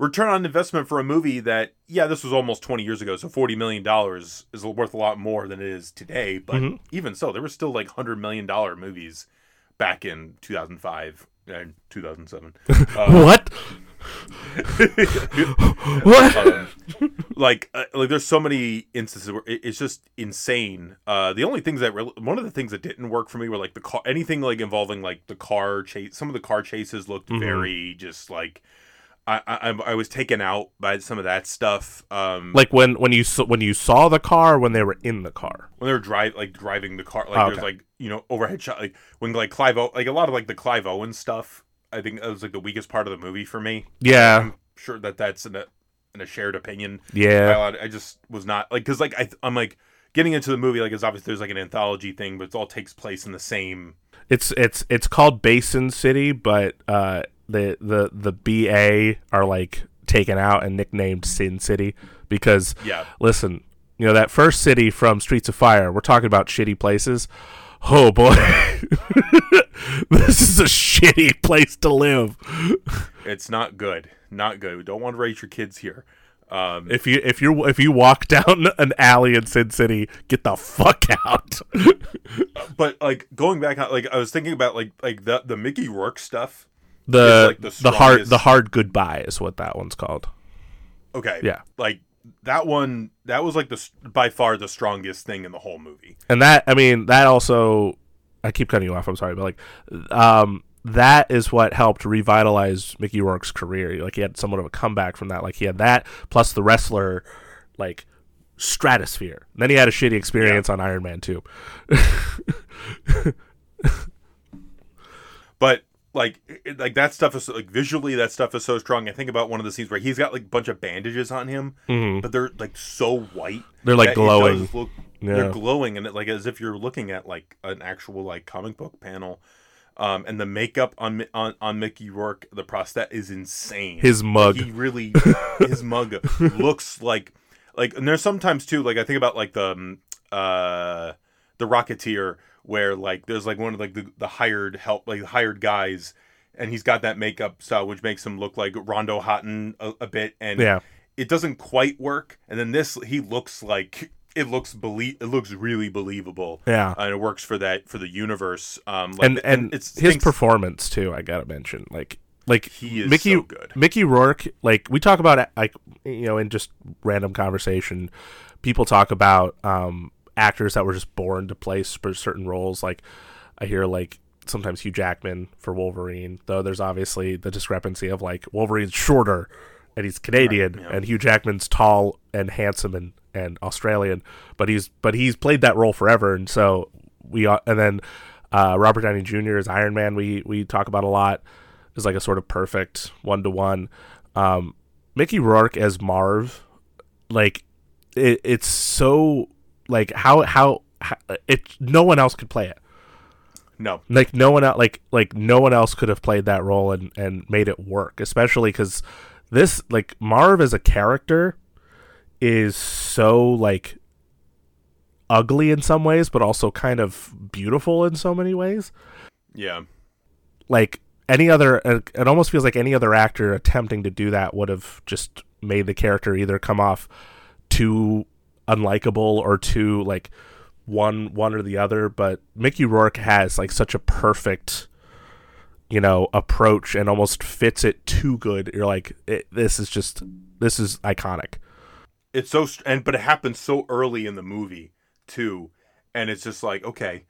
return on investment for a movie that yeah this was almost 20 years ago so 40 million dollars is worth a lot more than it is today but Mhm. even so there were still like 100 million dollar movies back in 2005 and 2007 Uh, (laughs) what? (laughs) what? um, like uh, like there's so many instances where it, it's just insane uh the only things that re- one of the things that didn't work for me were like the car anything like involving like the car chase some of the car chases looked Mhm. very just like I, I I was taken out by some of that stuff. Um, like when when you saw, when you saw the car, when they were in the car. when they were drive like driving the car, like Oh, there's like you know overhead shot, like when like Clive, o- like a lot of like the Clive Owen stuff. I think that was like the weakest part of the movie for me. Yeah, I'm sure that that's in a, in a shared opinion. yeah. lot- I just was not like because like I I'm like getting into the movie like it's obviously there's like an anthology thing, but it all takes place in the same. It's it's it's called Basin City, but uh, the the the BA are like taken out and nicknamed Sin City because Yeah, listen, you know that first city from Streets of Fire. We're talking about shitty places. Oh boy, (laughs) this is a shitty place to live. it's not good, not good. We don't want to raise your kids here. Um, If you if you if you walk down an alley in Sin City, get the fuck out. (laughs) but like going back, like I was thinking about like like the the Mickey Rourke stuff. The like, the the hard the hard goodbye is what that one's called. Okay, Yeah. like that one that was like the by far the strongest thing in the whole movie. And that I mean that also I keep cutting you off. I'm sorry, but like um that is what helped revitalize Mickey Rourke's career. Like he had somewhat of a comeback from that. Like he had that plus the wrestler like stratosphere. And then he had a shitty experience on Iron Man 2. (laughs) but like like that stuff is like visually that stuff is so strong. I think about one of the scenes where he's got like a bunch of bandages on him, Mhm. but they're like so white. They're like glowing. look- Yeah. They're glowing and it like as if you're looking at like an actual like comic book panel. Um, and the makeup on on on Mickey Rourke, the prosthetic is insane. His mug. he really (laughs) his mug looks like like and there's sometimes too like I think about like the um, uh the Rocketeer where like there's like one of like the, the hired help like hired guys and he's got that makeup style which makes him look like Rondo Hatton a, a bit and Yeah. it doesn't quite work and then this he looks like it looks belie- it looks really believable Yeah. and it works for that for the universe um like, and and it's his things- performance too. I gotta mention, like like he is Mickey so good Mickey Rourke. Like we talk about, like you know, in just random conversation, people talk about um, actors that were just born to play sp- certain roles. Like I hear like sometimes Hugh Jackman for Wolverine, though there's obviously the discrepancy of like Wolverine's shorter and he's Canadian Right, yeah. and Hugh Jackman's tall and handsome and, and Australian, but he's but he's played that role forever and so we uh, and then uh, Robert Downey Jr. as Iron Man we we talk about a lot is like a sort of perfect one to one. Um, Mickey Rourke as Marv, like it, it's so like how how, how it no one else could play it. No, like no one else like like no one else could have played that role and and made it work especially because this like marv as a character is so like ugly in some ways but also kind of beautiful in so many ways. Yeah, like any other it it almost feels like any other actor attempting to do that would have just made the character either come off too unlikable or too like one one or the other but Mickey Rourke has like such a perfect you know approach and almost fits it too good. You're like it, this is just this is iconic. It's so and but it happens so early in the movie too, and it's just like okay,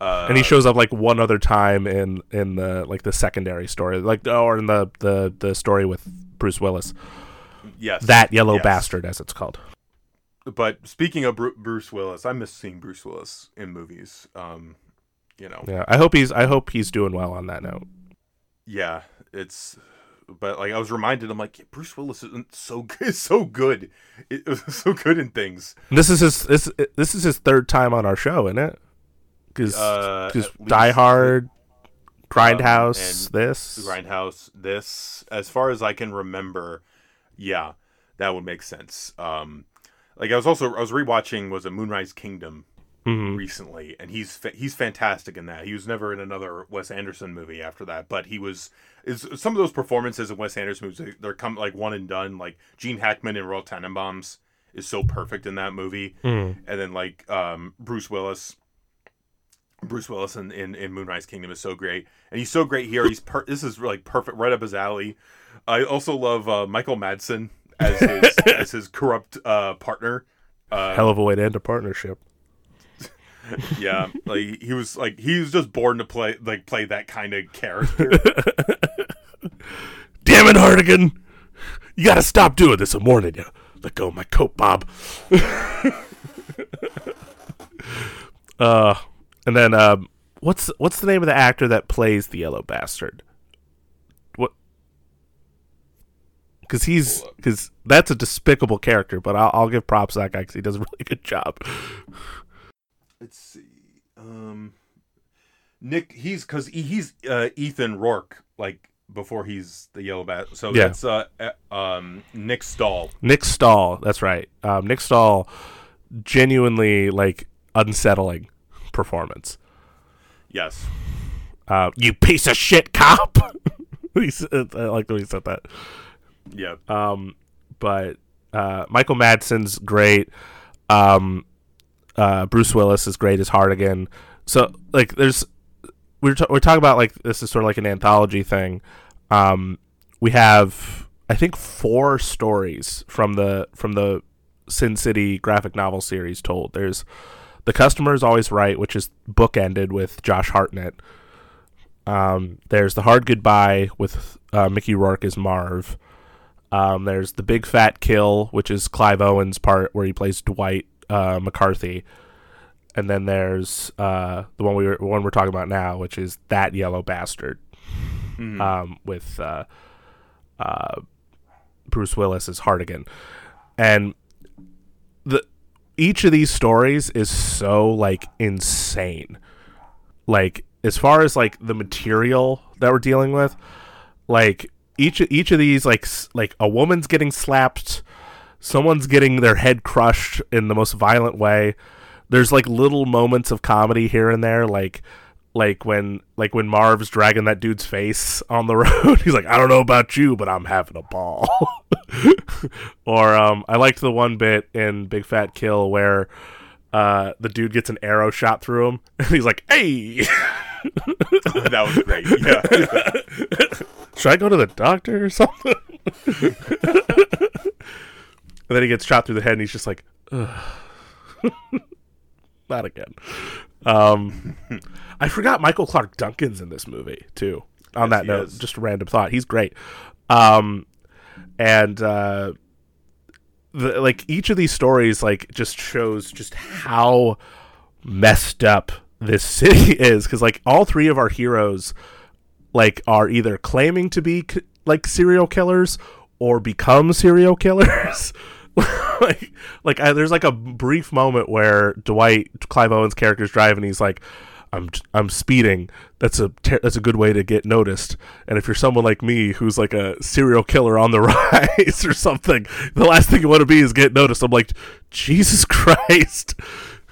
uh, and he shows up like one other time in in the like the secondary story like or in the the the story with Bruce Willis. Yes, that yellow yes. bastard as it's called But speaking of Bruce Willis, I miss seeing Bruce Willis in movies. Um, you know, Yeah, I hope he's I hope he's doing well on that note. yeah, it's. But like I was reminded, I'm like Bruce Willis isn't so (laughs) good, so good, it, (laughs) so good in things. This is his this this is his third time on our show, isn't it? Because Uh, Die Hard, Grindhouse, and this. Grindhouse, this, as far as I can remember, yeah, that would make sense. Um, like I was also I was rewatching was a Moonrise Kingdom Mhm. recently, and he's fa- he's fantastic in that. He was never in another Wes Anderson movie after that, but he was is some of those performances in Wes Anderson movies they- they're come like one and done. Like Gene Hackman in Royal Tenenbaums is so perfect in that movie, Mhm. and then like um, Bruce Willis. Bruce Willis in, in, in Moonrise Kingdom is so great, and he's so great here. He's per- this is like perfect, right up his alley. I also love uh, Michael Madsen as his (laughs) as his corrupt uh, partner. Uh, Hell of a way to end a partnership. (laughs) yeah, like he was like he was just born to play like play that kind of character. (laughs) Damn it, Hartigan! You gotta stop doing this. I'm warning you. Let go of my coat, Bob. uh, and then um, what's what's the name of the actor that plays the yellow bastard? What? Because he's because that's a despicable character, but I'll, I'll give props to that guy because he does a (laughs) really good job. Let's see, um, Nick. He's because he's uh, Ethan Rourke. Like before he's the yellow bat. So Yeah. that's uh, uh, um Nick Stahl. Nick Stahl, that's right. Um, Nick Stahl, genuinely like unsettling performance. Yes. Uh, you piece of shit cop. (laughs) I like the way he said that. Yeah. Um, but uh, Michael Madsen's great. Um, uh, Bruce Willis is great as Hartigan. So like, there's we're ta- we're talking about like this is sort of like an anthology thing. Um, we have I think four stories from the from the Sin City graphic novel series told. There's the customer is always right, which is bookended with Josh Hartnett. Um, there's the hard goodbye with uh, Mickey Rourke as Marv. Um, there's the big fat kill, which is Clive Owen's part where he plays Dwight uh, McCarthy, and then there's uh, the one we were, one we're talking about now, which is that yellow bastard Mhm. um, with uh, uh, Bruce Willis as Hartigan, and the each of these stories is so like insane. Like as far as like the material that we're dealing with, like each each of these like like a woman's getting slapped, someone's getting their head crushed in the most violent way. There's like little moments of comedy here and there, like like when like when Marv's dragging that dude's face on the (laughs) road. He's like, I don't know about you, but I'm having a ball. (laughs) or um, I liked the one bit in Big Fat Kill where uh, the dude gets an arrow shot through him, (laughs) and he's like, "Hey." That was great. Yeah. (laughs) Should I go to the doctor or something? (laughs) and then he gets shot through the head, and he's just like, (laughs) not again. Um, I forgot Michael Clarke Duncan's in this movie too. On Yes, that note, is. just a random thought. He's great. Um, and uh, the, like each of these stories, like just shows just how messed up this (laughs) city is. Because like all three of our heroes, like are either claiming to be like serial killers or become serial killers. (laughs) like, like I, there's like a brief moment where Dwight Clive Owen's character is driving. He's like, "I'm I'm speeding. That's a ter- that's a good way to get noticed. And if you're someone like me who's like a serial killer on the (laughs) rise or something, the last thing you want to be is get noticed." I'm like, Jesus Christ!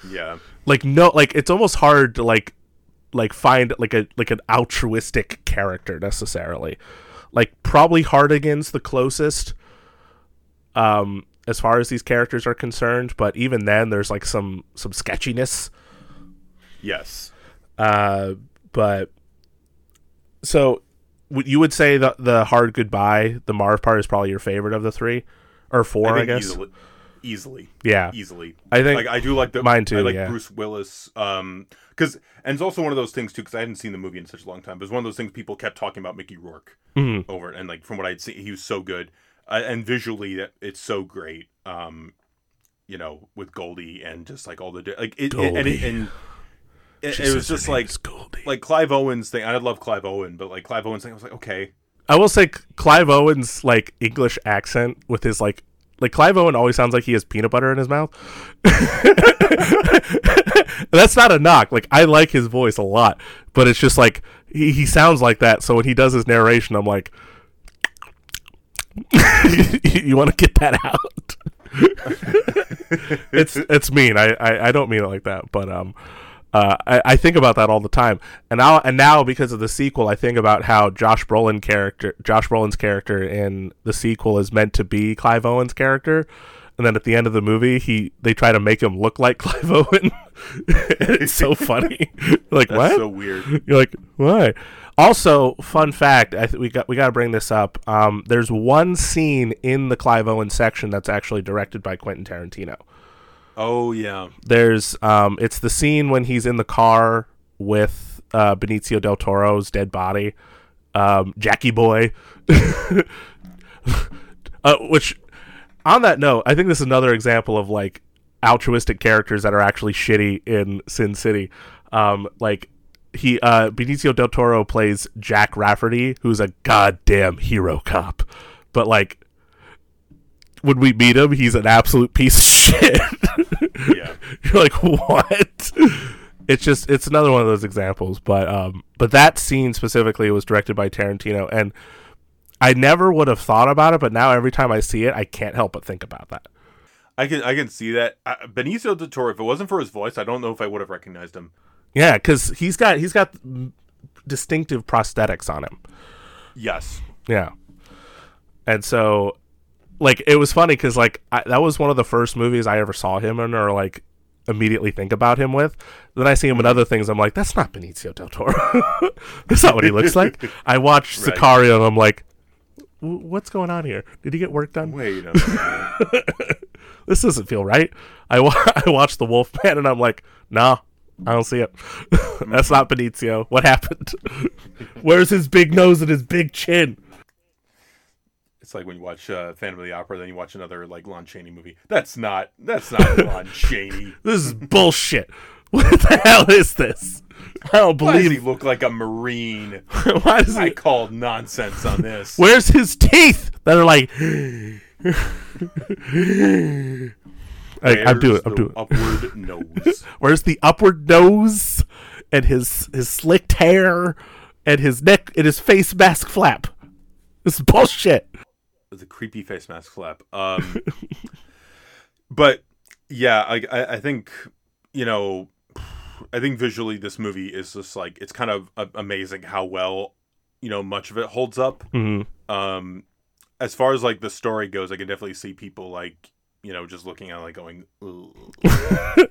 Yeah. Like no, like it's almost hard to like like find like a like an altruistic character necessarily. Like probably Hartigan's the closest um as far as these characters are concerned, but even then there's like some some sketchiness. Yes. Uh but so you would say the the hard goodbye, the Marv part is probably your favorite of the 3 or 4, I, think guess. Easily, easily. Yeah. Easily. I think like I do like the mine too, I like yeah. Bruce Willis. Um, because and it's also one of those things too. Because I hadn't seen the movie in such a long time. But it's one of those things people kept talking about Mickey Rourke Mhm. over, and like from what I'd seen, he was so good, uh, and visually that it's so great. Um, you know, with Goldie and just like all the like it, it- and it, and it, it was just like Goldie. like Clive Owen's thing. I love Clive Owen, but like Clive Owen's thing, I was like, okay, I will say Clive Owen's like English accent with his like like Clive Owen always sounds like he has peanut butter in his mouth. (laughs) That's not a knock. Like I like his voice a lot, but it's just like he, he sounds like that. So when he does his narration, I'm like, (laughs) you want to get that out? (laughs) it's it's mean. I, I I don't mean it like that, but um, uh, I, I think about that all the time, and now and now because of the sequel, I think about how Josh Brolin character, Josh Brolin's character in the sequel is meant to be Clive Owen's character, and then at the end of the movie, he they try to make him look like (laughs) Clive Owen. (laughs) it's so funny. (laughs) like that's what? so weird. You're like, why? Also, fun fact: I th- we got we got to bring this up. Um, there's one scene in the Clive Owen section that's actually directed by Quentin Tarantino. Oh yeah, There's um, it's the scene when he's in the car with uh, Benicio del Toro's dead body, um, Jackie Boy. (laughs) uh, which, on that note, I think this is another example of like altruistic characters that are actually shitty in Sin City. Um, like he uh, Benicio del Toro plays Jack Rafferty, who's a goddamn hero cop, but like when we meet him, he's an absolute piece of shit. yeah. (laughs) You're like, what? It's just it's another one of those examples, but um, but that scene specifically was directed by Tarantino, and I never would have thought about it, but now every time I see it, I can't help but think about that. I can I can see that uh, Benicio del Toro. If it wasn't for his voice, I don't know if I would have recognized him. Yeah, because he's got he's got distinctive prosthetics on him. Yes. Yeah, and so like it was funny because like I, that was one of the first movies I ever saw him in, or like immediately think about him with. Then I see him in mm-hmm. other things. I'm like, that's not Benicio del Toro. (laughs) that's not what he looks like. (laughs) I watched Right. Sicario and I'm like, what's going on here? Did he get work done? Wait a minute. (laughs) This doesn't feel right. I, wa- I watched The Wolfman and I'm like, nah, I don't see it. that's not Benicio. What happened? Where's his big nose and his big chin? It's like when you watch uh, Phantom of the Opera, then you watch another like Lon Chaney movie. That's not that's not (laughs) Lon Chaney. This is bullshit. (laughs) What the hell is this? I don't believe. Why does he look like a marine? (laughs) Why does I he? called nonsense on this. Where's his teeth that are like? I'm doing. I'm doing. upward nose. Where's the upward nose and his his slicked hair and his neck and his face mask flap? This is bullshit. The creepy face mask flap. Um, (laughs) but yeah, I, I think you know, I think visually this movie is just like it's kind of amazing how well you know much of it holds up. hmm Um, as far as like the story goes, I can definitely see people like you know just looking at it like going. (laughs)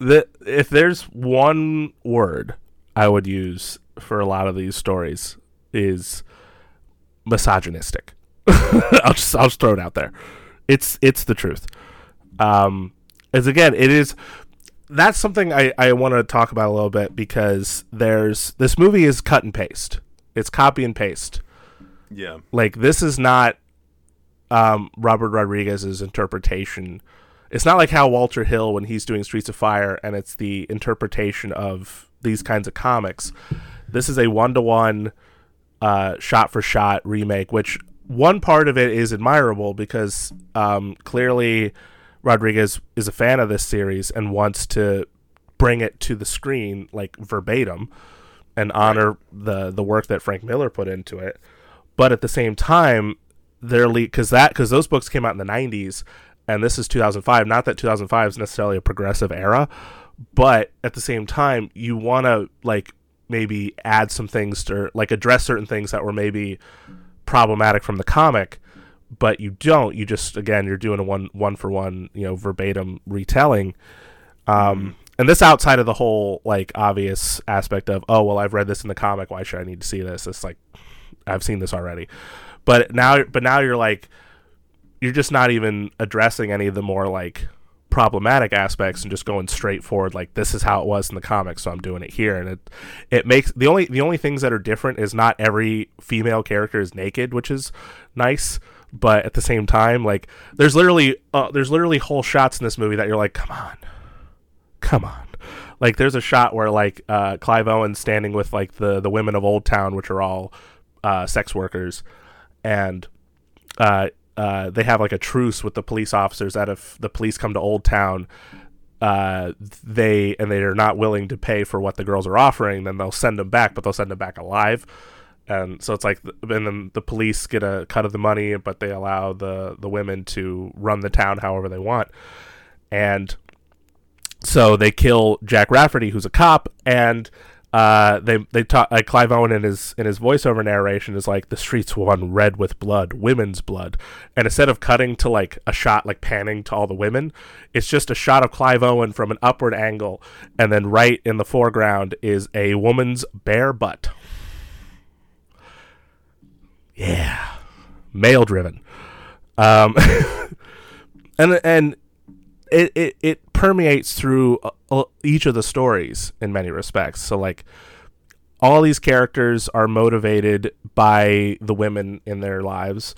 The if there's one word I would use for a lot of these stories is misogynistic. (laughs) I'll just I'll just throw it out there. It's it's the truth. Um, as again, it is that's something I, I want to talk about a little bit because there's this movie is cut and paste. It's copy and paste. Yeah. Like this is not um, Robert Rodriguez's interpretation. It's not like how Walter Hill when he's doing Streets of Fire and it's the interpretation of these kinds of comics. This is a one to one shot for shot remake, which one part of it is admirable because um, clearly Rodriguez is a fan of this series and wants to bring it to the screen like verbatim and honor the the work that Frank Miller put into it. But at the same time, they're because that because those books came out in the '90s, and this is 2005. Not that 2005 is necessarily a progressive era, but at the same time, you want to like maybe add some things to like address certain things that were maybe problematic from the comic but you don't. You just again you're doing a one one for one you know verbatim retelling. Um and this outside of the whole like obvious aspect of oh well i've read this in the comic. Why should i need to see this? It's like i've seen this already. But now but now you're like you're just not even addressing any of the more like problematic aspects and just going straight forward like this is how it was in the comics so i'm doing it here. And it it makes the only the only things that are different is not every female character is naked which is nice but at the same time like there's literally uh, there's literally whole shots in this movie that you're like come on. Come on. Like there's a shot where like uh, clive owen's standing with like the the women of old town which are all uh, sex workers and uh, uh, they have like a truce with the police officers that if the police come to Old Town, uh, they and they are not willing to pay for what the girls are offering, then they'll send them back, but they'll send them back alive. And so it's like, and then the police get a cut of the money, but they allow the the women to run the town however they want. And so they kill Jack Rafferty, who's a cop, and uh, they they talk like Clive Owen in his in his voiceover narration is like the streets run red with blood, women's blood, and instead of cutting to like a shot like panning to all the women, it's just a shot of Clive Owen from an upward angle, and then right in the foreground is a woman's bare butt. Yeah, male driven, um, (laughs) and and it, it, it permeates through uh, each of the stories in many respects. So like all these characters are motivated by the women in their lives,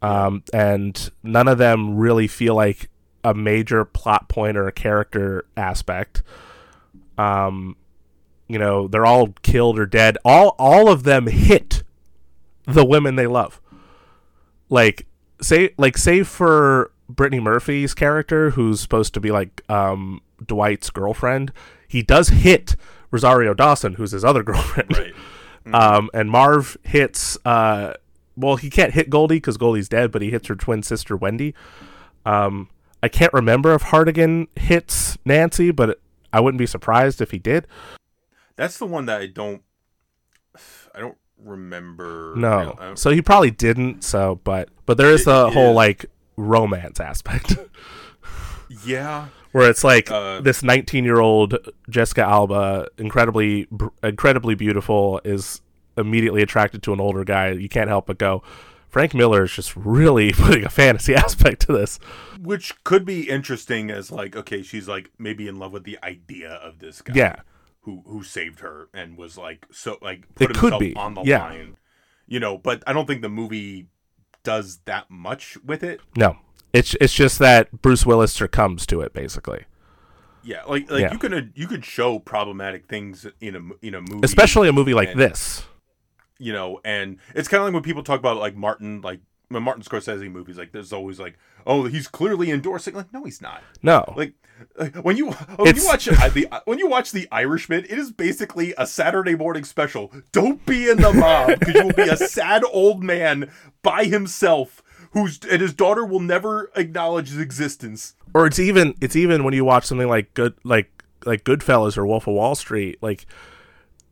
um, and none of them really feel like a major plot point or a character aspect. Um, you know, they're all killed or dead. All all of them hit the women they love. Like say like say for Brittany Murphy's character, who's supposed to be like um, Dwight's girlfriend, he does hit Rosario Dawson, who's his other (laughs) girlfriend. Right. Um, and Marv hits. Uh, well, he can't hit Goldie because Goldie's dead, but he hits her twin sister Wendy. Um, I can't remember if Hartigan hits Nancy, but I wouldn't be surprised if he did. That's the one that I don't. I don't remember. No, I don't- so he probably didn't. So, but but there is the Yeah. whole like romance aspect. yeah. (laughs) where it's like Uh, this 19 year old Jessica Alba, incredibly br- incredibly beautiful, is immediately attracted to an older guy. You can't help but go. Frank Miller is just really (laughs) putting a fantasy (laughs) aspect to this. Which could be interesting as like, okay, she's like maybe in love with the idea of this guy. Yeah, Who who saved her and was like so like put It could himself be, on the yeah. line. You know, but I don't think the movie does that much with it. no, it's it's just that Bruce Willis succumbs to it basically, Yeah, like like Yeah. you could you could show problematic things in a in a movie, especially a movie like and- this. you know, and it's kind of like when people talk about like Martin, like when Martin Scorsese movies, like there's always like, oh, he's clearly endorsing. Like, no, he's not. No, Like like, when you when It's- you watch uh, the when you watch the Irishman, it is basically a Saturday morning special. Don't be in the mob because you will be a sad old man by himself. Who's and his daughter will never acknowledge his existence. or it's even it's even when you watch something like good like like Goodfellas or Wolf of Wall Street, like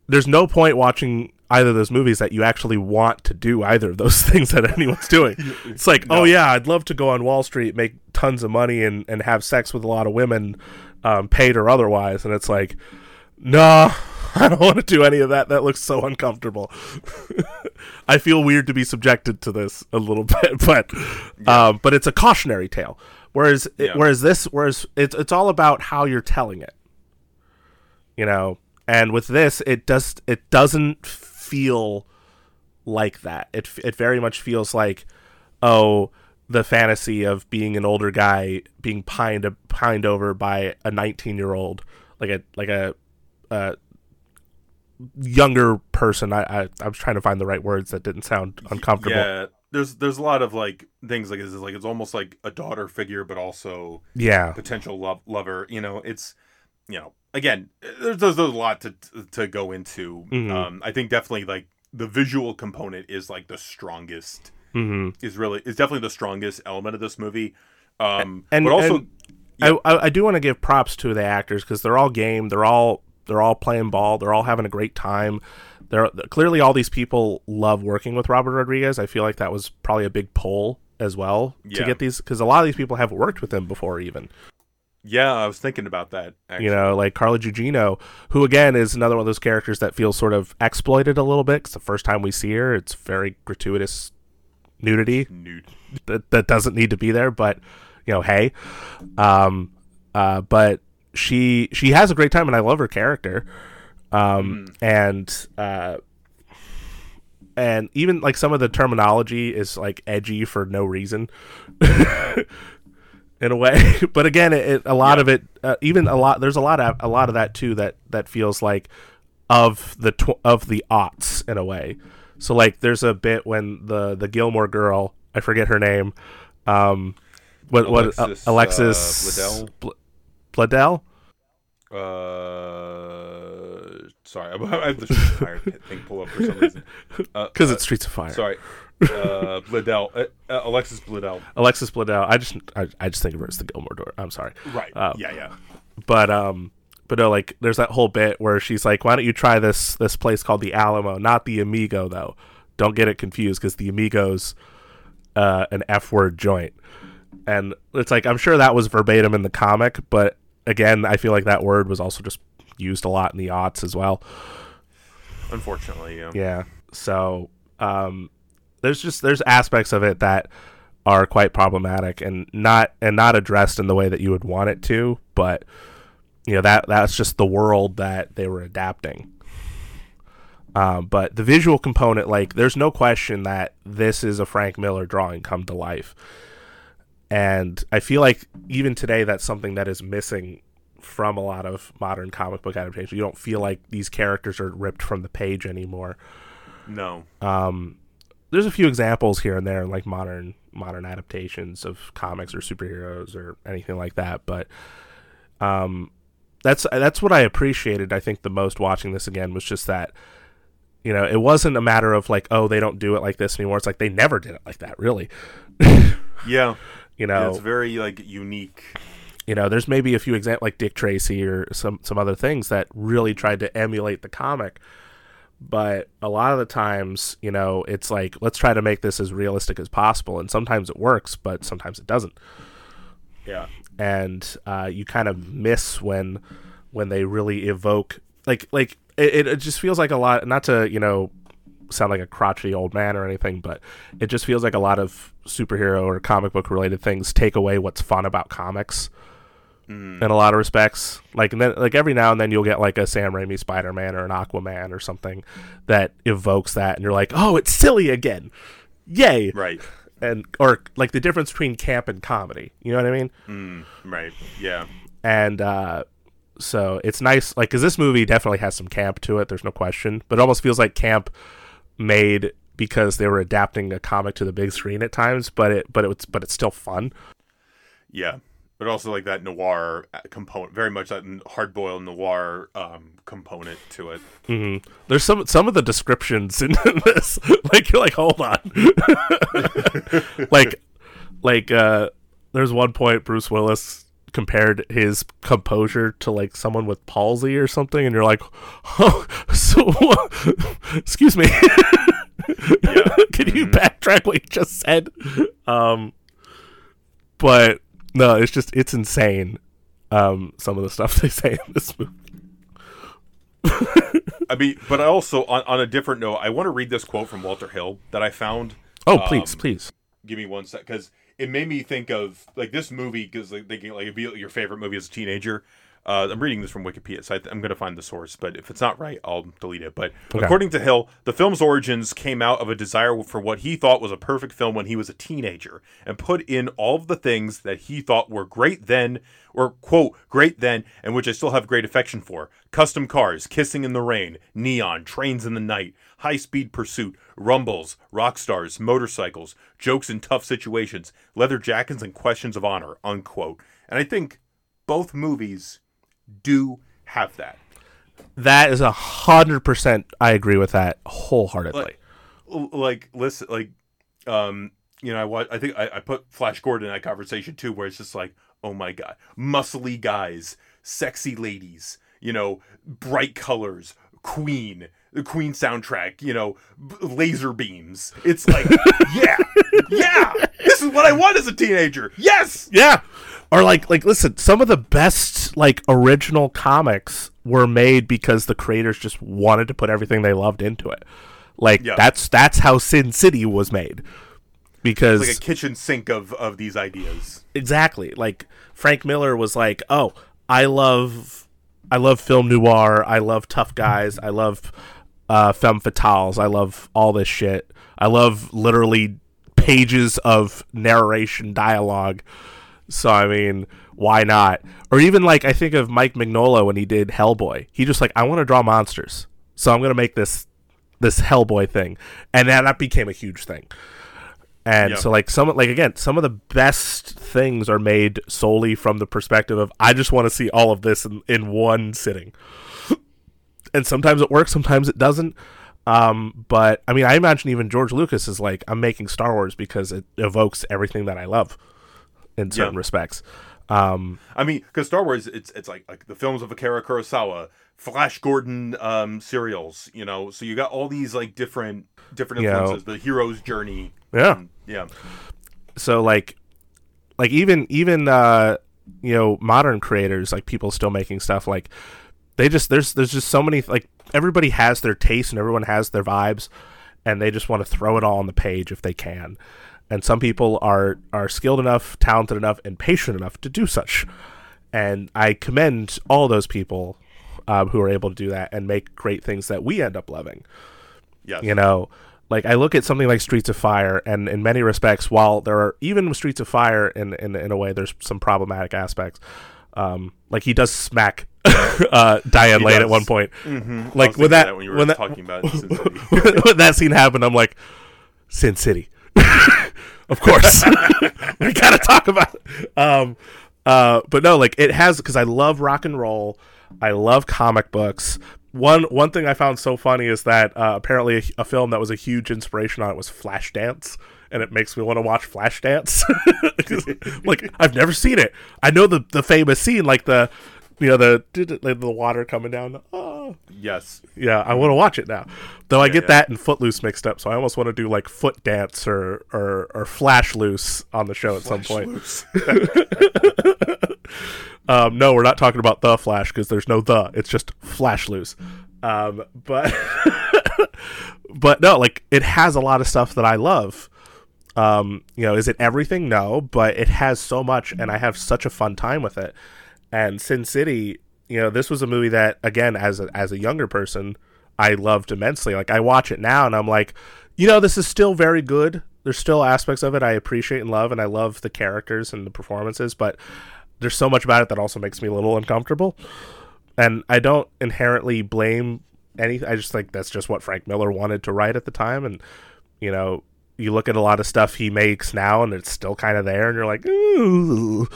there's no point watching either of those movies that you actually want to do either of those (laughs) things that anyone's doing. (laughs) It's like, oh yeah, I'd love to go on Wall Street, make tons of money, and and have sex with a lot of women, um, paid or otherwise. And it's like, no, (laughs) I don't want to do any of that. That looks so uncomfortable. I feel weird to be subjected to this a little bit, but um, but it's a cautionary tale. Whereas Yeah. whereas this whereas it's it's all about how you're telling it. you know. And with this, it does it doesn't feel like that. It it very much feels like oh the fantasy of being an older guy being pined pined over by a 19 year old like a like a, a younger person I, I I was trying to find the right words that didn't sound uncomfortable Yeah, there's there's a lot of like things like this. Like it's almost like a daughter figure, but also yeah potential love lover. You know, it's you know again, there's there's, there's a lot to to go into. Mhm. Um, I think definitely like the visual component is like the strongest. hmm Is really is definitely the strongest element of this movie. Um, and but also and I, I I do want to give props to the actors because they're all game. They're all they're all playing ball. They're all having a great time. They're clearly all these people love working with Robert Rodriguez. I feel like that was probably a big pull as well to get these because a lot of these people have worked with him before even. Yeah, I was thinking about that. Actually. You know, like Carla Gugino, who again is another one of those characters that feels sort of exploited a little bit. 'cause the first time we see her, it's very gratuitous nudity Nude. that, that doesn't need to be there but you know hey um uh but she she has a great time and i love her character um and uh and even like some of the terminology is like edgy for no reason (laughs) in a way. (laughs) But again it, it- a lot of it uh, even a lot there's a lot of a lot of that too that that feels like of the tw- of the aughts in a way. So like there's a bit when the the Gilmore girl I forget her name um what what Alexis, uh, Alexis uh, Uh, sorry, I have the fire thing pull up for some reason. (laughs) Uh, because uh, it's Streets of Fire. sorry, uh, Bledel, uh, uh, Alexis Bledel. Alexis Bledel I just I, I just think of her as the Gilmore door I'm sorry Right. Uh, yeah, yeah. but um but no like there's that whole bit where she's like why don't you try this this place called the alamo not the amigo though don't get it confused because the amigos uh an f word joint and it's like i'm sure that was verbatim in the comic but again i feel like that word was also just used a lot in the aughts as well Unfortunately, yeah. yeah so um there's just there's aspects of it that are quite problematic and not and not addressed in the way that you would want it to but you know that that's just the world that they were adapting. Um, but the visual component like there's no question that this is a frank miller drawing come to life. And i feel like even today that's something that is missing from a lot of modern comic book adaptations. You don't feel like these characters are ripped from the page anymore. No. um, there's a few examples here and there in like modern modern adaptations of comics or superheroes or anything like that but um that's that's what I appreciated I think the most watching this again was just that you know it wasn't a matter of like oh they don't do it like this anymore it's like they never did it like that really (laughs) Yeah. you Yeah, know it's very like unique. you know there's maybe a few examples like Dick Tracy or some some other things that really tried to emulate the comic but a lot of the times you know it's like let's try to make this as realistic as possible. And sometimes it works but sometimes it doesn't. Yeah. and uh, you kind of miss when when they really evoke like like it, it just feels like a lot not to you know sound like a crotchety old man or anything but it just feels like a lot of superhero or comic book related things take away what's fun about comics in a lot of respects like and then like every now and then you'll get like a Sam Raimi Spider-Man or an Aquaman or something that evokes that and you're like oh it's silly again yay Right. and or like the difference between camp and comedy you know what I mean Mm, right. Yeah. and uh, so it's nice like because this movie definitely has some camp to it there's no question but it almost feels like camp made because they were adapting a comic to the big screen at times but it but it's but it's still fun Yeah. But also like that noir uh, component, very much that hard boiled noir um, component to it. hmm there's some some of the descriptions in (laughs) this. Like you're like hold on. (laughs) Like like uh there's one point bruce willis compared his composure to like someone with palsy or something and you're like oh so (laughs) excuse me. Can you backtrack what you just said? Um but no it's just it's insane um some of the stuff (laughs) they say in this movie I mean, but I also on, on a different note, I want to read this quote from Walter Hill that I found. oh please Um, please Give me one sec, because it made me think of like this movie because like thinking like it'd be your favorite movie as a teenager. Uh, I'm reading this from Wikipedia, so I am going to find the source. But if it's not right, I'll delete it. But according to Hill, the film's origins came out of a desire for what he thought was a perfect film when he was a teenager, and put in all of the things that he thought were great then, or quote great then, and which I still have great affection for: custom cars, kissing in the rain, neon, trains in the night, high speed pursuit, rumbles, rock stars, motorcycles, jokes in tough situations, leather jackets, and questions of honor. Unquote. And I think both movies do have that. That is a hundred percent. I agree with that wholeheartedly. Like, like listen, like, um, you know, I watch, I think I, I put Flash Gordon in that conversation too, where it's just like, oh my god, muscly guys, sexy ladies, you know, bright colors, Queen, the Queen soundtrack, you know, b- laser beams. It's like, (laughs) yeah, yeah, this is what I want as a teenager. Yes, yeah. Or like, like, listen, some of the best like original comics were made because the creators just wanted to put everything they loved into it. Like Yeah. that's that's how Sin City was made. Because like a kitchen sink of of these ideas. exactly like frank miller was like oh i love i love film noir i love tough guys i love uh femme fatales i love all this shit i love literally pages of narration dialogue so i mean why not or even like i think of mike mignola when he did hellboy he just like i want to draw monsters so i'm gonna make this this hellboy thing and then that became a huge thing and Yeah. so like some like again, some of the best things are made solely from the perspective of I just want to see all of this in, in one sitting. (clears throat) and sometimes it works, sometimes it doesn't. Um, but I mean, I imagine even George Lucas is like, I'm making Star Wars because it evokes everything that I love in certain Yeah. respects. Um, I mean, because Star Wars, it's it's like like the films of Akira Kurosawa, Flash Gordon um, serials, you know. So you got all these like different different You know. influences. the hero's journey. Yeah. and- yeah. so like like even even uh you know modern creators like people still making stuff like they just there's there's just so many like everybody has their taste and everyone has their vibes and they just want to throw it all on the page if they can and some people are are skilled enough talented enough and patient enough to do such and i commend all those people um, who are able to do that and make great things that we end up loving Yes. you know, like I look at something like Streets of Fire, and in many respects, while there are even Streets of Fire, in in, in a way, there's some problematic aspects. Um, like he does smack (laughs) uh, Diane He Lane at one point. Mm-hmm. Like, when that- when you were when that- about (laughs) Sin City. when that scene happened, I'm like, Sin City, (laughs) of course. (laughs) we gotta talk about it. Um, uh, but no, like it has because I love rock and roll. I love comic books. One one thing I found so funny is that uh, apparently a, a film that was a huge inspiration on it was Flashdance, and it makes me want to watch Flashdance. (laughs) like I've never seen it. I know the the famous scene, like the you know the the water coming down. Oh, yes. yeah, I want to watch it now. Though I get yeah. that and Footloose mixed up, so I almost want to do like Foot Dance or or, or Flash Loose on the show at some point. (laughs) Um, no, we're not talking about the Flash because there's no the. It's just Flash Loose. Um, but (laughs) but no, like it has a lot of stuff that I love. Um, you know, is it everything? No, but it has so much, and I have such a fun time with it. And Sin City, you know, this was a movie that, again, as a, as a younger person, I loved immensely. Like I watch it now, and I'm like, you know, this is still very good. There's still aspects of it I appreciate and love, and I love the characters and the performances, but there's so much about it that also makes me a little uncomfortable. And I don't inherently blame any. I just think that's just what Frank Miller wanted to write at the time, and you know, you look at a lot of stuff he makes now, and it's still kind of there, and you're like, ooh.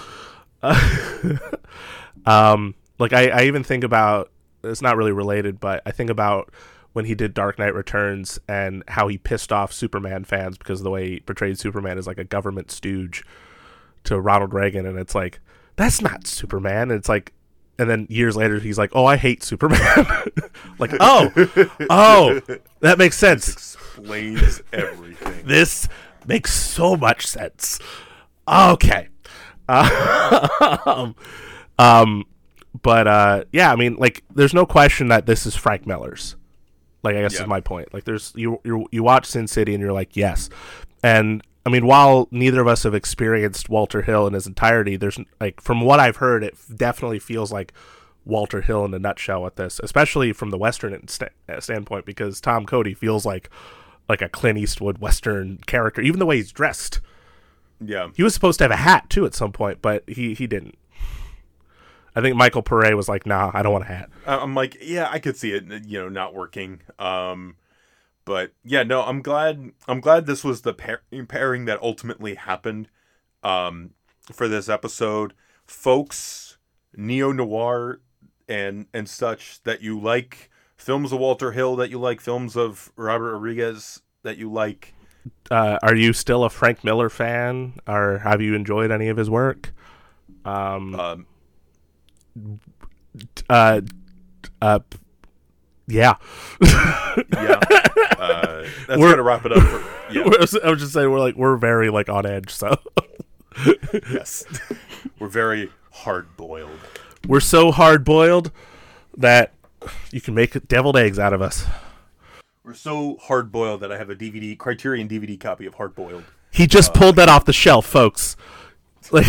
(laughs) um, like I, I even think about it's not really related, but I think about when he did Dark Knight Returns and how he pissed off Superman fans because of the way he portrayed Superman is like a government stooge to Ronald Reagan, and it's like that's not Superman. And it's like, and then years later he's like, oh, I hate Superman. (laughs) like, oh, oh, that makes sense. Explains everything. (laughs) This makes so much sense. Okay. (laughs) Um, um, but uh, yeah, I mean, like, there's no question that this is Frank Miller's. Like, I guess Yeah. is my point. Like, there's you you you watch Sin City and you're like, yes, and I mean, while neither of us have experienced Walter Hill in his entirety, there's like from what I've heard, it definitely feels like Walter Hill in a nutshell with this, especially from the Western st- standpoint, because Tom Cody feels like like a Clint Eastwood Western character, even the way he's dressed. Yeah. He was supposed to have a hat too at some point, but he he didn't. I think Michael Paré was like, "Nah, I don't want a hat." I'm like, yeah, I could see it, you know, not working. Um, but yeah, no, I'm glad. I'm glad this was the pair- pairing that ultimately happened. Um, for this episode, folks, neo noir and and such that you like films of Walter Hill, that you like films of Robert Rodriguez, that you like. Uh, are you still a Frank Miller fan, or have you enjoyed any of his work? Um, Um, uh, uh, yeah. yeah, uh, that's We're- gonna wrap it up. For, yeah, (laughs) I was just saying we're like we're very like on edge, so yes, (laughs) we're very hard boiled. we're so hard boiled that you can make deviled eggs out of us. We're so hard boiled that I have a DVD Criterion DVD copy of Hard Boiled. He just pulled that off the shelf, folks. (laughs) Like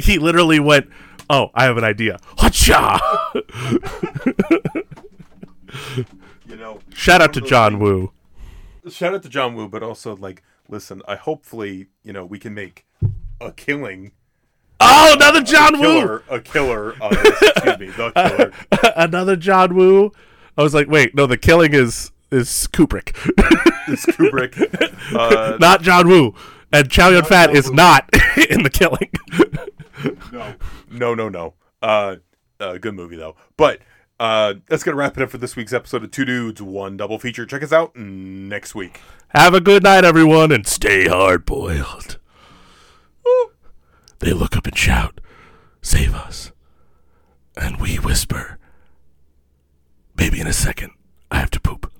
he literally went, "Oh, I have an idea." Hacha! You know, Shout out to John Woo. shout out to John Woo, but also like, listen, I hopefully you know we can make a killing Oh, another John Woo. killer, a killer. Uh, excuse me, the killer. (laughs) another John Woo. I was like, wait, no, the killing is is Kubrick, (laughs) This Kubrick. (laughs) Uh, not John Woo. And Chow Yun Fat is Woo. not in the killing. No, (laughs) no, no, no. Uh, uh, good movie though. But uh, that's gonna wrap it up for this week's episode of Two Dudes One Double Feature. Check us out next week. Have a good night, everyone, and stay hard boiled. They look up and shout, Save us. And we whisper, Maybe in a second, I have to poop.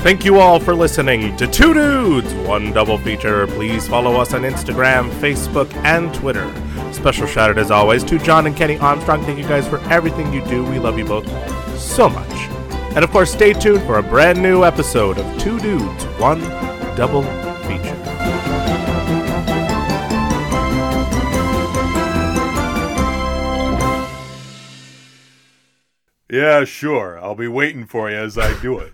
Thank you all for listening to Two Dudes, One Double Feature. Please follow us on Instagram, Facebook, and Twitter. Special shout out, as always, to John and Kenny Armstrong. Thank you guys for everything you do. We love you both so much. And of course, stay tuned for a brand new episode of Two Dudes, One Double Feature. Yeah, sure. I'll be waiting for you as I do it.